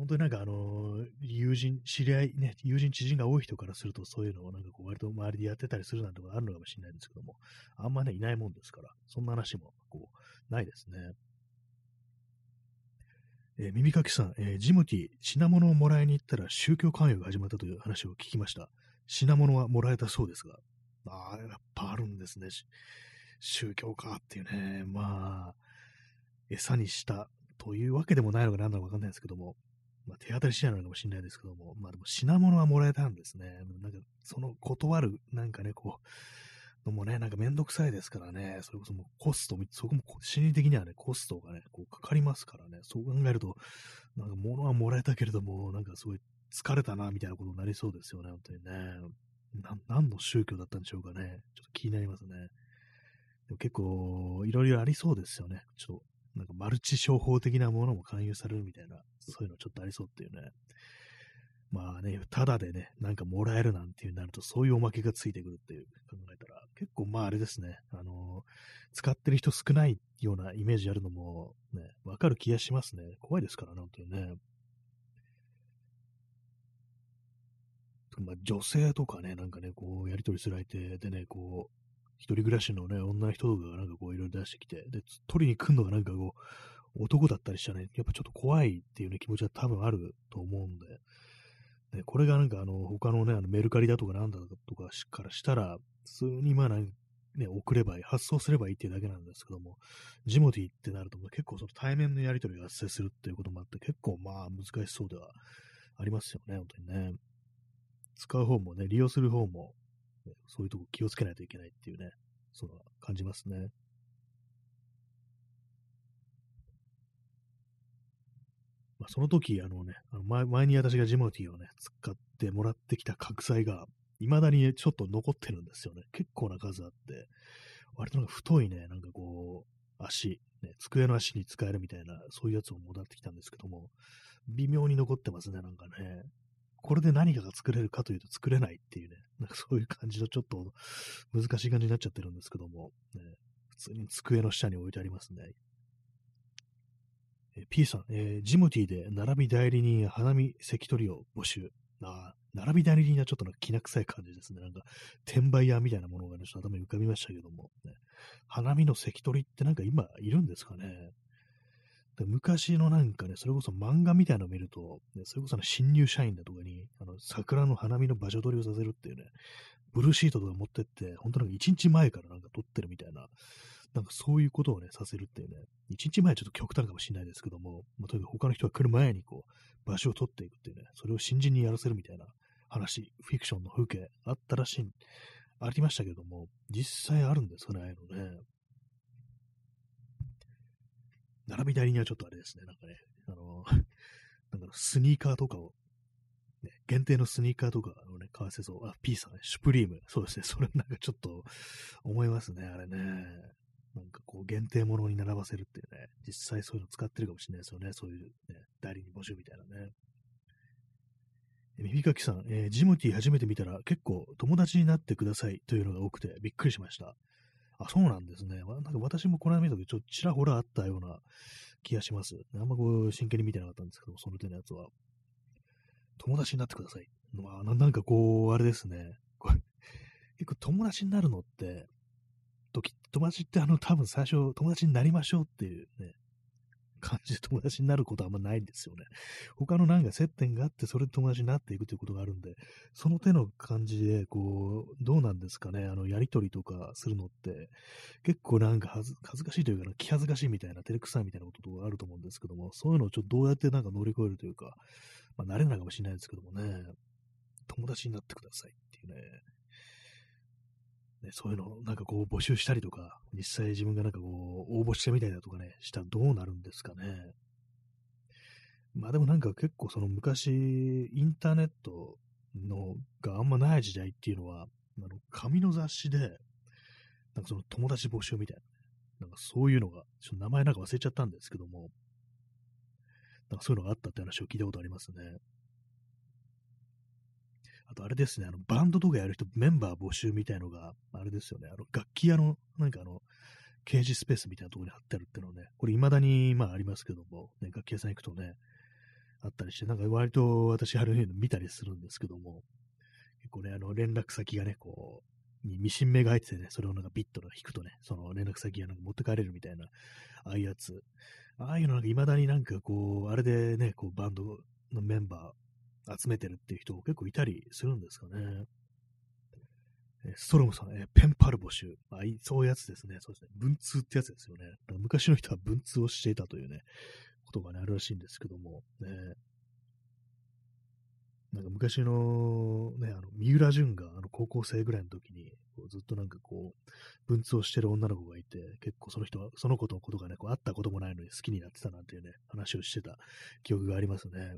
本当になんかあの、友人、知り合い、ね、友人、知人が多い人からすると、そういうのをなんかこう、割と周りでやってたりするなんてことあるのかもしれないんですけども、あんまね、いないもんですから、そんな話も、こう、ないですね。えー、耳かきさん、えー、ジムティ、品物をもらいに行ったら宗教関与が始まったという話を聞きました。品物はもらえたそうですが、ああ、やっぱあるんですね。宗教かっていうね、まあ、餌にしたというわけでもないのか何だかわかんないですけども、まあ、手当たり次第なのかもしれないですけども、まあでも品物はもらえたんですね。なんか、その断る、なんかね、こう、のもね、なんかめんどくさいですからね、それこそもうコスト、そこも心理的にはね、コストがね、こうかかりますからね、そう考えると、なんか物はもらえたけれども、なんかすごい疲れたな、みたいなことになりそうですよね、本当にね。な何の宗教だったんでしょうかね。ちょっと気になりますね。でも結構、いろいろありそうですよね。ちょっとなんかマルチ商法的なものも勧誘されるみたいな、そういうのちょっとありそうっていうね。まあね、ただでね、なんかもらえるなんていうなると、そういうおまけがついてくるっていう考えたら、結構まああれですね、あの使ってる人少ないようなイメージあるのも、ね、わかる気がしますね。怖いですからね、本当にね。まあ、女性とかね、なんかね、こう、やりとりする相手でね、こう、一人暮らしのね、女の人とかがなんかこういろいろ出してきて、で、取りに来るのがなんかこう、男だったりしたらね、やっぱちょっと怖いっていうね、気持ちは多分あると思うんで、ね、これがなんかあの、他のね、あのメルカリだとかなんだとかからしたら、普通にまあ、ね、送ればいい、発送すればいいっていうだけなんですけども、ジモティってなると結構その対面のやり取りが発生するっていうこともあって、結構まあ難しそうではありますよね、本当にね。使う方もね、利用する方も、そういうとこ気をつけないといけないっていうね、そう感じますね。まあ、その時、あのね、あの前前に私がジモティをね、使ってもらってきた角材が、未だにちょっと残ってるんですよね。結構な数あって、割となんか太いね、なんかこう、足、ね、机の足に使えるみたいな、そういうやつをもらってきたんですけども、微妙に残ってますね、なんかね。これで何かが作れるかというと作れないっていうね、なんかそういう感じのちょっと難しい感じになっちゃってるんですけども、ね、普通に机の下に置いてありますね。P さん、えー、ジムティーで並び代理人花見関取を募集。あ並び代理人はちょっとなんかきな臭い感じですね。なんか、転売屋みたいなものがね、ちょっと頭に浮かびましたけども、ね、花見の関取ってなんか今いるんですかねで昔のなんかね、それこそ漫画みたいなのを見ると、ね、それこそ新入社員だとかに、あの、桜の花見の場所取りをさせるっていうね、ブルーシートとか持ってって、本当なんか1日前からなんか撮ってるみたいな、なんかそういうことをね、させるっていうね、1日前はちょっと極端かもしれないですけども、まあ、とにかく他の人が来る前にこう、場所を取っていくっていうね、それを新人にやらせるみたいな話、フィクションの風景あったらしい、ありましたけども、実際あるんですかね、ああいうのね。並びなりにはちょっとあれですね、なんかね、あの、なんかスニーカーとかを、ね、限定のスニーカーとかをね、買わせそう。あ、P さんね、シュプリーム。そうですね、それなんかちょっと思いますね、あれね。なんかこう、限定ものに並ばせるっていうね、実際そういうの使ってるかもしれないですよね、そういうね、代理人募集みたいなね。耳かきさん、えー、ジムティ初めて見たら結構友達になってくださいというのが多くてびっくりしました。あ、そうなんですね。なんか私もこの間見た時、ちょっとちらほらあったような気がします。あんまこう、真剣に見てなかったんですけど、その手のやつは。友達になってください。まあ、なんかこう、あれですね。結構友達になるのって、時、友達ってあの、多分最初、友達になりましょうっていうね、感じで友達になることはあんまないんですよね。他のなんか接点があって、それで友達になっていくということがあるんで、その手の感じで、こう、どうなんですかね、あの、やりとりとかするのって、結構なんか恥ず恥ずかしいというか、気恥ずかしいみたいな、照れくさいみたいなこととかあると思うんですけども、そういうのをちょっとどうやってなんか乗り越えるというか、まあ、慣れないかもしれないですけどもね、友達になってくださいっていうね、ね、そういうのをなんかこう募集したりとか、実際自分がなんかこう応募してみたりだとかね、したらどうなるんですかね。まあでもなんか結構その昔、インターネットのがあんまない時代っていうのは、あの紙の雑誌で、なんかその友達募集みたいな、なんかそういうのが、ちょっと名前なんか忘れちゃったんですけども、なんかそういうのがあったって話を聞いたことありますね。あとあれですね、あの、バンドとかやる人、メンバー募集みたいのが、あれですよね、あの、楽器屋の、なんかあの、掲示スペースみたいなところに貼ってあるっていうのね、これ未だに、まあありますけども、ね、楽器屋さん行くとね、あったりして、なんか割と私、あるの見たりするんですけども、結構ね、あの、連絡先がね、こう、にミシン目が入っててね、それをなんかビットで引くとね、その連絡先がなんか持って帰れるみたいな、ああいうやつ。ああいうのなんか未だになんかこう、あれでね、こうバンドのメンバー集めてるっていう人結構いたりするんですかね。ストロムさん、えペンパル募集。あそういうやつですね。そうですね。文通ってやつですよね。昔の人は文通をしていたというね、ことがね、あるらしいんですけども、ね、なんか昔の、ね、あの、三浦淳が、あの、高校生ぐらいの時に、ずっとなんかこう、文通をしてる女の子がいて、結構その人は、その子のことがね、こう、会ったこともないのに好きになってたなんていうね、話をしてた記憶がありますね。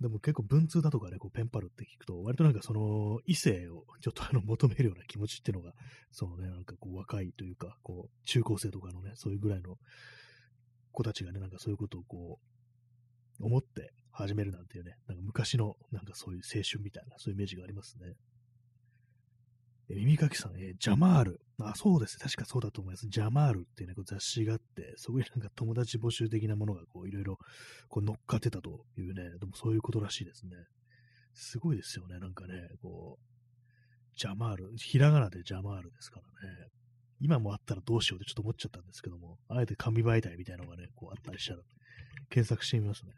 でも結構文通だとかね、こうペンパルって聞くと、割となんかその異性をちょっとあの求めるような気持ちっていうのが、そのね、なんかこう若いというか、こう中高生とかのね、そういうぐらいの子たちがね、なんかそういうことをこう、思って始めるなんていうね、なんか昔のなんかそういう青春みたいな、そういうイメージがありますね。え耳かきさん、えー、ジャマール。あ、そうです。確かそうだと思います。ジャマールっていうね、こう雑誌があって、そこになんか友達募集的なものがこういろいろこう乗っかってたというね、でもそういうことらしいですね。すごいですよね。なんかね、こう、ジャマール、ひらがなでジャマールですからね。今もあったらどうしようってちょっと思っちゃったんですけども、あえて紙媒体みたいなのがね、こうあったりしたら、検索してみますね。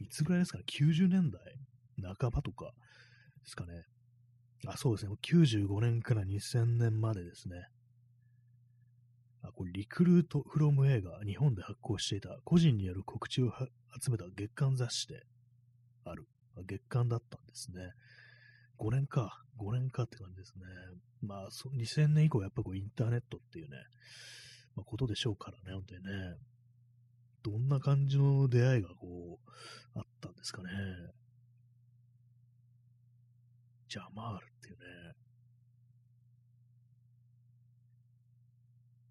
いつぐらいですかね ?90 年代半ばとかですかね。あ、そうですね。95年から2000年までですね。あ、これ、リクルートフロム映画、日本で発行していた個人による告知を集めた月刊雑誌である。月刊だったんですね。5年か。5年かって感じですね。まあ、そ2000年以降、やっぱこうインターネットっていうね、まあ、ことでしょうからね、本当にね。どんな感じの出会いがこう、あったんですかね。ジャマールっていうね。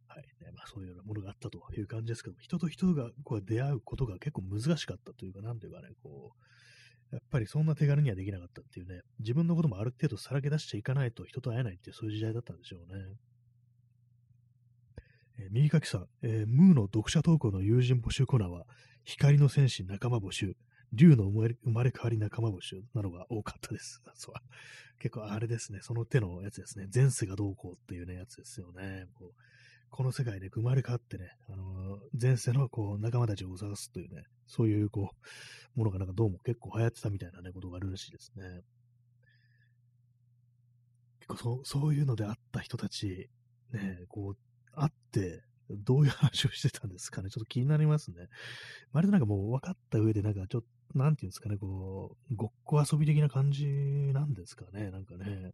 はい、ね。まあそういうようなものがあったという感じですけど人と人がこう出会うことが結構難しかったというか、なんていうかね、こう、やっぱりそんな手軽にはできなかったっていうね、自分のこともある程度さらけ出しちゃいかないと人と会えないっていうそういう時代だったんでしょうね。えー、右書きさん、えー、ムーの読者投稿の友人募集コーナーは、光の戦士仲間募集、竜の生まれ変わり仲間募なのが多かったです。そう結構あれですね、その手のやつですね。前世がどうこうっていうね、やつですよね。こうこの世界で生まれ変わってね、あのー、前世のこう仲間たちを探すというね、そういうこう、ものがなんかどうも結構流行ってたみたいなね、ことがあるらしいですね。結構そ、そういうのであった人たち、ね、こう、会って、どういう話をしてたんですかね。ちょっと気になりますね。割となんかもう分かった上で、なんかちょっ、なんていうんですかね、こう、ごっこ遊び的な感じなんですかね。なんかね、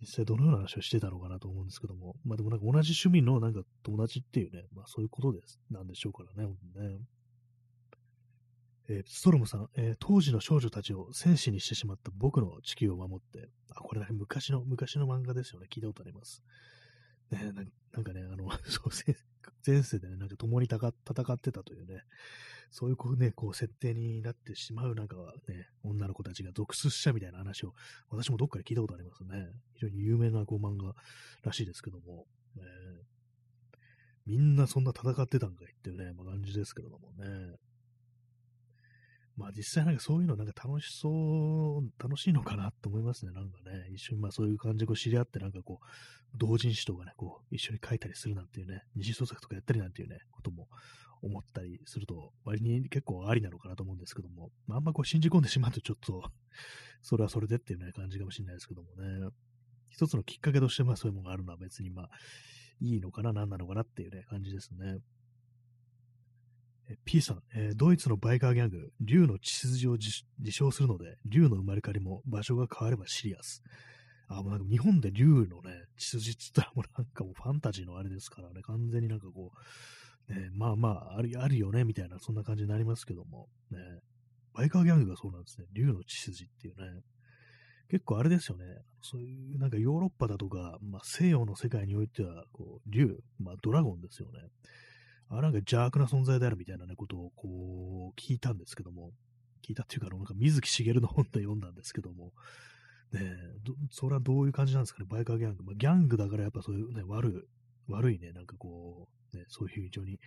実際どのような話をしてたのかなと思うんですけども。まあでもなんか同じ趣味のなんか友達っていうね、まあそういうことです、なんでしょうからね、本当ね。えー、ストロムさん、えー、当時の少女たちを戦士にしてしまった僕の地球を守って、あ、これ、ね、昔の、昔の漫画ですよね。聞いたことあります。ね、なんかね、あの、そう、前世でね、なんか共に戦ってたというね、そういうこうね、こう設定になってしまうなんかね、女の子たちが続出したみたいな話を、私もどっかで聞いたことありますね。非常に有名なこう漫画らしいですけども、ね、みんなそんな戦ってたんかいっていうね、まあ、感じですけどもね。まあ実際なんかそういうのなんか楽しそう、楽しいのかなと思いますね。なんかね、一緒にまあそういう感じでこう知り合ってなんかこう、同人誌とかね、こう一緒に書いたりするなんていうね、二次創作とかやったりなんていうね、ことも思ったりすると、割に結構ありなのかなと思うんですけども、まあ、あんまこう信じ込んでしまうとちょっと それはそれでっていうね、感じかもしれないですけどもね、一つのきっかけとしてまあそういうものがあるのは別にまあいいのかな、何なのかなっていうね、感じですね。P さん、えー、ドイツのバイカーギャング、竜の血筋を自称するので、竜の生まれ変わりも場所が変わればシリアス。あ、もうなんか日本で竜のね、血筋って言ったらもうなんかもうファンタジーのあれですからね、完全になんかこう、ね、まあまあ、あるあるよね、みたいな、そんな感じになりますけども、ね、バイカーギャングがそうなんですね、竜の血筋っていうね、結構あれですよね。そういう、なんかヨーロッパだとか、まあ、西洋の世界においては、こう、竜、まあ、ドラゴンですよね。あなんか邪悪な存在であるみたいなね、ことをこう聞いたんですけども、聞いたっていうか、なんか水木しげるの本で読んだんですけども、ねそれはどういう感じなんですかね、バイカーギャング。まあ、ギャングだからやっぱそういうね、悪い、悪いね、なんかこう、ね、そういう非常に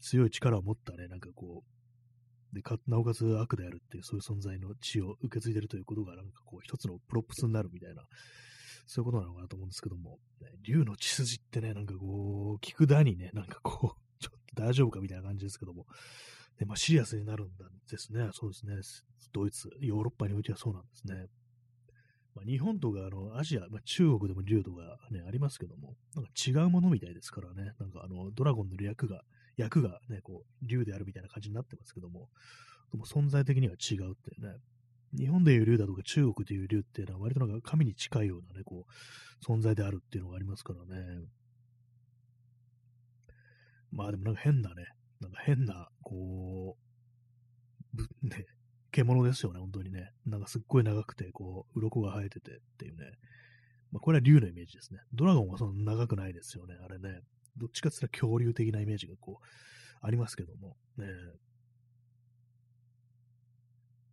強い力を持ったね、なんかこう、で、か、なおかつ悪であるっていう、そういう存在の血を受け継いでるということが、なんかこう、一つのプロップスになるみたいな、そういうことなのかなと思うんですけども、ね、竜の血筋ってね、なんかこう、聞くだにね、なんかこう、大丈夫かみたいな感じですけども、で、まあ、シリアスになるんですね。そうですね。ドイツ、ヨーロッパにおいてはそうなんですね。まあ、日本とかあのアジア、まあ、中国でも竜とかね、ありますけども、なんか違うものみたいですからね。なんかあの、ドラゴンの役が、役がね、こう、竜であるみたいな感じになってますけども、でも存在的には違うっていうね。日本でいう竜だとか中国でいう竜っていうのは割となんか神に近いようなね、こう、存在であるっていうのがありますからね。まあでもなんか変なね、なんか変な、こう、ね、獣ですよね、本当にね。なんかすっごい長くて、こう、鱗が生えててっていうね。まあ、これは竜のイメージですね。ドラゴンはそんな長くないですよね、あれね。どっちかって言ったら恐竜的なイメージがこう、ありますけども。ね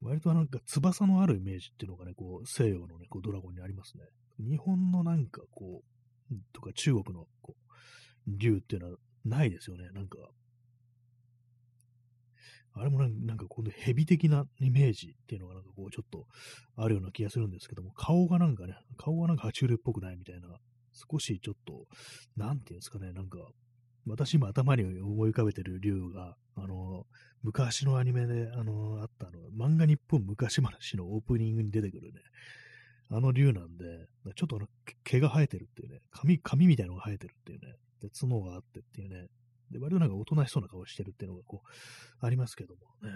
割となんか翼のあるイメージっていうのがね、こう、西洋のね、こうドラゴンにありますね。日本のなんかこう、とか中国のこう、竜っていうのはないですよね。なんか、あれもなんかこの蛇的なイメージっていうのがなんかこうちょっとあるような気がするんですけども、顔がなんかね、顔がなんか爬虫類っぽくないみたいな、少しちょっと、なんていうんですかね、なんか、私今頭に思い浮かべてる竜が、あの、昔のアニメで、あの、あったの、漫画日本昔話のオープニングに出てくるね、あの竜なんで、ちょっとあの毛が生えてるっていうね、髪、髪みたいなのが生えてるっていうね、角があってっていうね、で、割となんかおとなしそうな顔してるっていうのがこう、ありますけどもね。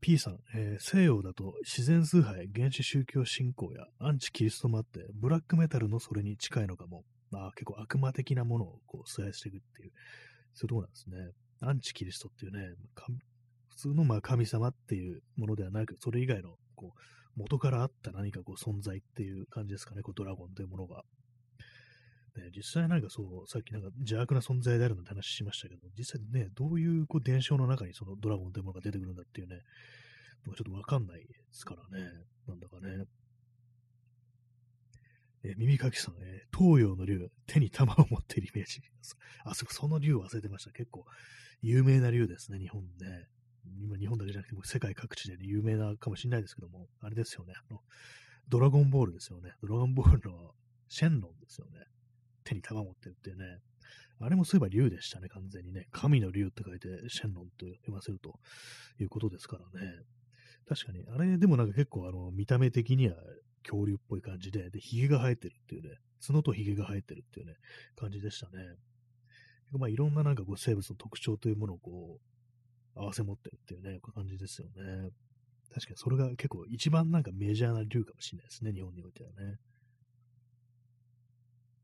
P さん、えー、西洋だと自然崇拝、原始宗教信仰やアンチキリストもあって、ブラックメタルのそれに近いのかも。まあ結構悪魔的なものをこう崇拝していくっていう、そういうとこなんですね。アンチキリストっていうね、普通のまあ神様っていうものではなく、それ以外のこう元からあった何かこう存在っていう感じですかね、こうドラゴンというものが。ね、実際なんかそう、さっきなんか邪悪な存在であるなんて話しましたけど、実際ね、どういうこう伝承の中にそのドラゴンというものが出てくるんだっていうね、ちょっとわかんないですからね、なんだかね。え耳かきさん、え、東洋の竜、手に玉を持っているイメージ。あそこ、その竜忘れてました。結構有名な竜ですね、日本で。今、日本だけじゃなくて、世界各地で、ね、有名なかもしれないですけども、あれですよね、あの、ドラゴンボールですよね。ドラゴンボールのシェンロンですよね。手に玉持ってるっていうね。あれもそういえば竜でしたね、完全にね。神の竜って書いて、シェンロンと読ませるということですからね。確かに、あれでもなんか結構あの、見た目的には恐竜っぽい感じで、で、髭が生えてるっていうね、角と髭が生えてるっていうね、感じでしたね。まあ、いろんななんかこう生物の特徴というものをこう、合わせ持ってるっていうね、感じですよね。確かにそれが結構一番なんかメジャーな竜かもしれないですね、日本においてはね。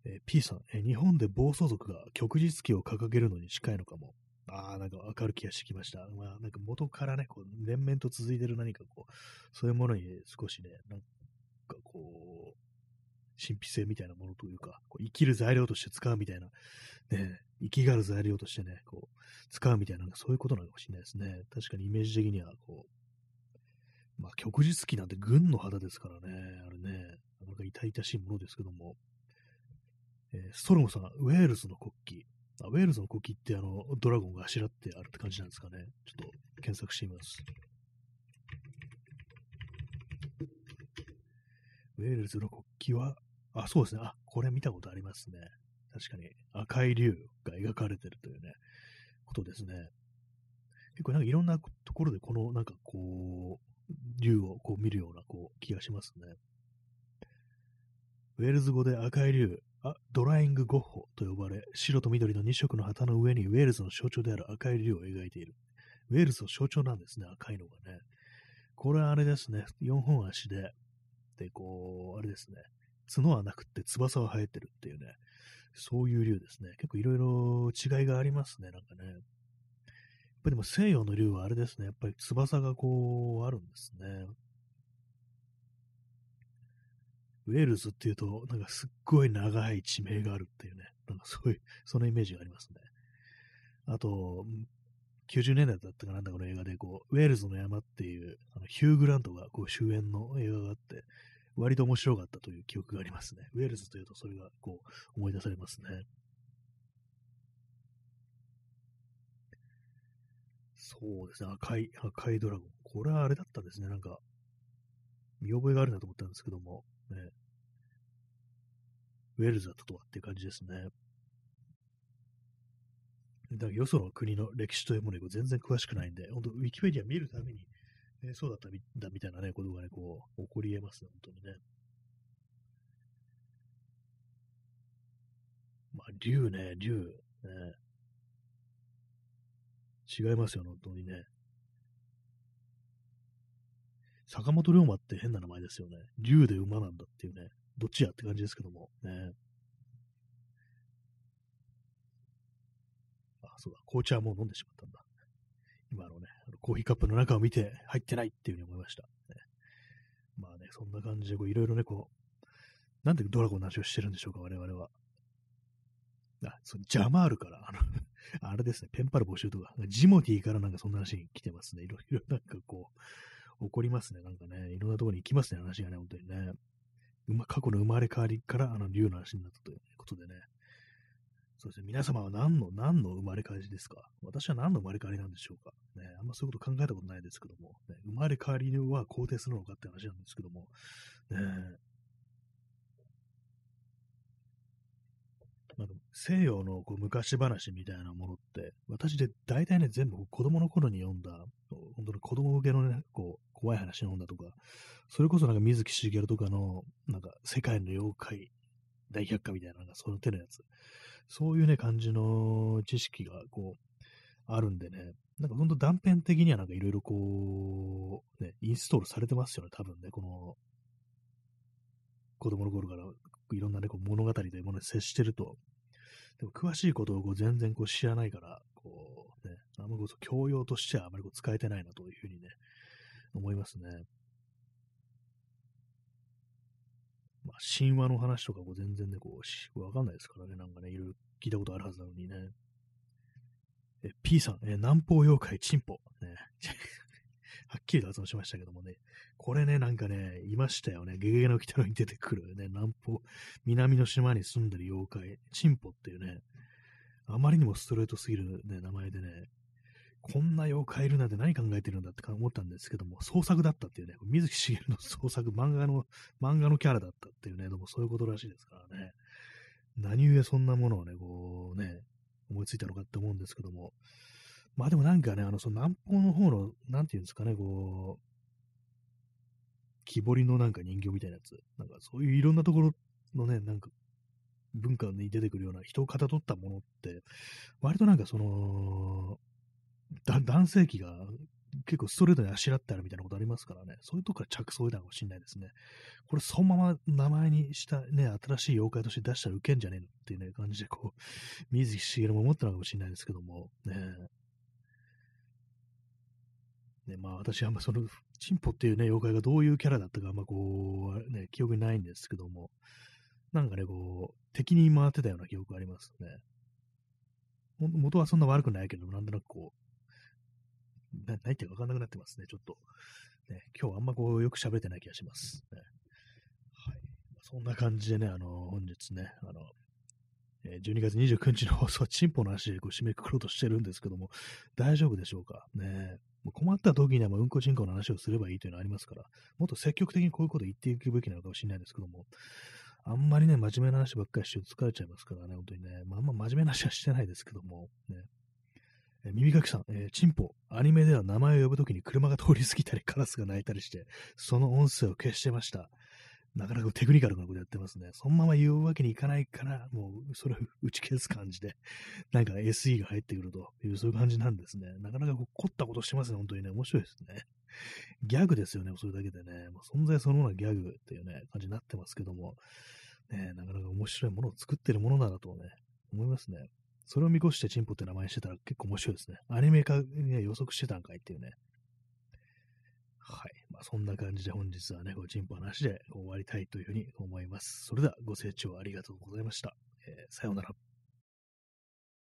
えー、P さん、えー、日本で暴走族が旭日旗を掲げるのに近いのかも。ああ、なんかわかる気がしてきました。まあ、なんか元からね、こう、連綿と続いてる何かこう、そういうものに少しね、なんかこう、神秘性みたいなものというか、こう生きる材料として使うみたいな、ね、生きがる材料としてね、こう、使うみたいな、そういうことなのかもしれないですね。確かにイメージ的には、こう、まあ、旭日旗なんて軍の肌ですからね、あれね、なかなか痛々しいものですけども、え、ストロムさん、ウェールズの国旗。あウェールズの国旗ってあの、ドラゴンがあしらってあるって感じなんですかね。ちょっと検索してみます。ウェールズの国旗は、あ、そうですね。あ、これ見たことありますね。確かに赤い竜が描かれてるというね、ことですね。結構なんかいろんなところでこのなんかこう、竜をこう見るようなこう気がしますね。ウェールズ語で赤い竜、あドライングゴッホと呼ばれ、白と緑の2色の旗の上にウェールズの象徴である赤い竜を描いている。ウェールズの象徴なんですね、赤いのがね。これはあれですね、4本足で、で、こう、あれですね、角はなくって翼は生えてるっていうね、そういう竜ですね。結構いろいろ違いがありますね、なんかね。やっぱりでも西洋の竜はあれですね、やっぱり翼がこう、あるんですね。ウェールズっていうと、なんかすっごい長い地名があるっていうね、なんかそういう、そのイメージがありますね。あと、90年代だったかなんだこの映画で、こう、ウェールズの山っていう、あのヒュー・グラントがこう主演の映画があって、割と面白かったという記憶がありますね。ウェールズというとそれがこう思い出されますね。そうですね、赤い、赤いドラゴン。これはあれだったんですね、なんか、見覚えがあるなと思ったんですけども、ね、ウェールズだったとはっていう感じですね。だからよその国の歴史というものに全然詳しくないんで、本当ウィキペディア見るために、ね、そうだったんだみたいなね、ことがね、こう、起こり得ますね、本当にね。まあ、竜ね、竜、ね。違いますよ、本当にね。坂本龍馬って変な名前ですよね。竜で馬なんだっていうね。どっちやって感じですけども。ね。あ、そうだ。紅茶はもう飲んでしまったんだ。今のね、コーヒーカップの中を見て入ってないっていうふうに思いました。ね、まあね、そんな感じで、こう、いろいろね、こう、なんでドラゴンの話をしてるんでしょうか、我々は。あ、そのジャマールから、あの あれですね、ペンパル募集とか、ジモティからなんかそんな話に来てますね。いろいろなんかこう、起こりますね。なんかね、いろんなところに行きますね、話がね、本当にね。ま、過去の生まれ変わりからあの竜の話になったということでね。そうですね、皆様は何の、何の生まれ変わりですか？私は何の生まれ変わりなんでしょうか？ね、あんまそういうこと考えたことないですけども、ね、生まれ変わりは肯定するのかって話なんですけども、ね、まあ、西洋のこう昔話みたいなものって、私で大体ね、全部子供の頃に読んだ、本当に子供向けのね、こう、怖い話の本だとか、それこそなんか水木しげるとかの、なんか世界の妖怪大百科みたいな、なんかその手のやつ。そういうね、感じの知識がこう、あるんでね、なんかほんと断片的にはなんかいろいろこう、ね、インストールされてますよね、多分ね、この、子供の頃からいろんなね、こう物語というものに接してると、でも詳しいことをこう全然こう知らないから、こうね、あんまこそ教養としてはあまりこう使えてないなというふうにね、思いますね。まあ、神話の話とかも全然ね、こう、わかんないですからね、なんかね、いろいろ聞いたことあるはずなのにね。え、P さん、え、南方妖怪チンポ。ね。はっきりと発音しましたけどもね。これね、なんかね、いましたよね。ゲゲゲの鬼太郎に出てくるね、南方、南の島に住んでる妖怪、チンポっていうね、あまりにもストレートすぎるね、名前でね、こんな妖怪いるなんて何考えてるんだって思ったんですけども、創作だったっていうね、水木しげるの創作、漫画の、漫画のキャラだったっていうね、でもそういうことらしいですからね。何故そんなものをね、こうね、思いついたのかって思うんですけども。まあでもなんかね、あの、その南方の方の、なんていうんですかね、こう、木彫りのなんか人形みたいなやつ。なんかそういういろんなところのね、なんか文化に出てくるような人をかたどったものって、割となんかその、男性器が結構ストレートにあしらってあるみたいなことありますからね、そういうとこから着想を得たのかもしれないですね。これそのまま名前にしたね、新しい妖怪として出したらウケんじゃねえのっていうね、感じでこう、水木しげるも思ったのかもしれないですけども、ねね、まあ私はあんまその、チンポっていうね、妖怪がどういうキャラだったか、あんまこう、ね、記憶にないんですけども、なんかね、こう、敵に回ってたような記憶がありますね。元はそんな悪くないけど、なんとなくこう、な何言ってか分かんなくなってますね、ちょっと。ね、今日はあんまこう、よく喋ってない気がします。ね、はい。そんな感じでね、あの、本日ね、あの、12月29日の放送、チンポの話でこう締めくくろうとしてるんですけども、大丈夫でしょうか？ね。困った時にはもううんこちんこの話をすればいいというのはありますから、もっと積極的にこういうことを言っていくべきなのかもしれないですけども、あんまりね、真面目な話ばっかりして疲れちゃいますからね、本当にね。まあ、あんま真面目な話はしてないですけども、ね。え耳かきさん、えー、チンポ、アニメでは名前を呼ぶときに車が通り過ぎたり、カラスが鳴いたりして、その音声を消してました。なかなかテクニカルなことやってますね。そのまま言うわけにいかないから、もうそれを打ち消す感じで、なんか SE が入ってくるという、そういう感じなんですね。なかなか凝ったことしてますね、本当にね。面白いですね。ギャグですよね、それだけでね。もう存在そのものはギャグっていうね、感じになってますけども、ね、なかなか面白いものを作ってるものだなとね、思いますね。それを見越してチンポって名前してたら結構面白いですね。アニメ化、ね、予測してたんかいっていうね。はい。あ、そんな感じで本日はね、こう、チンポなしで終わりたいというふうに思います。それではご清聴ありがとうございました。えー、さようなら。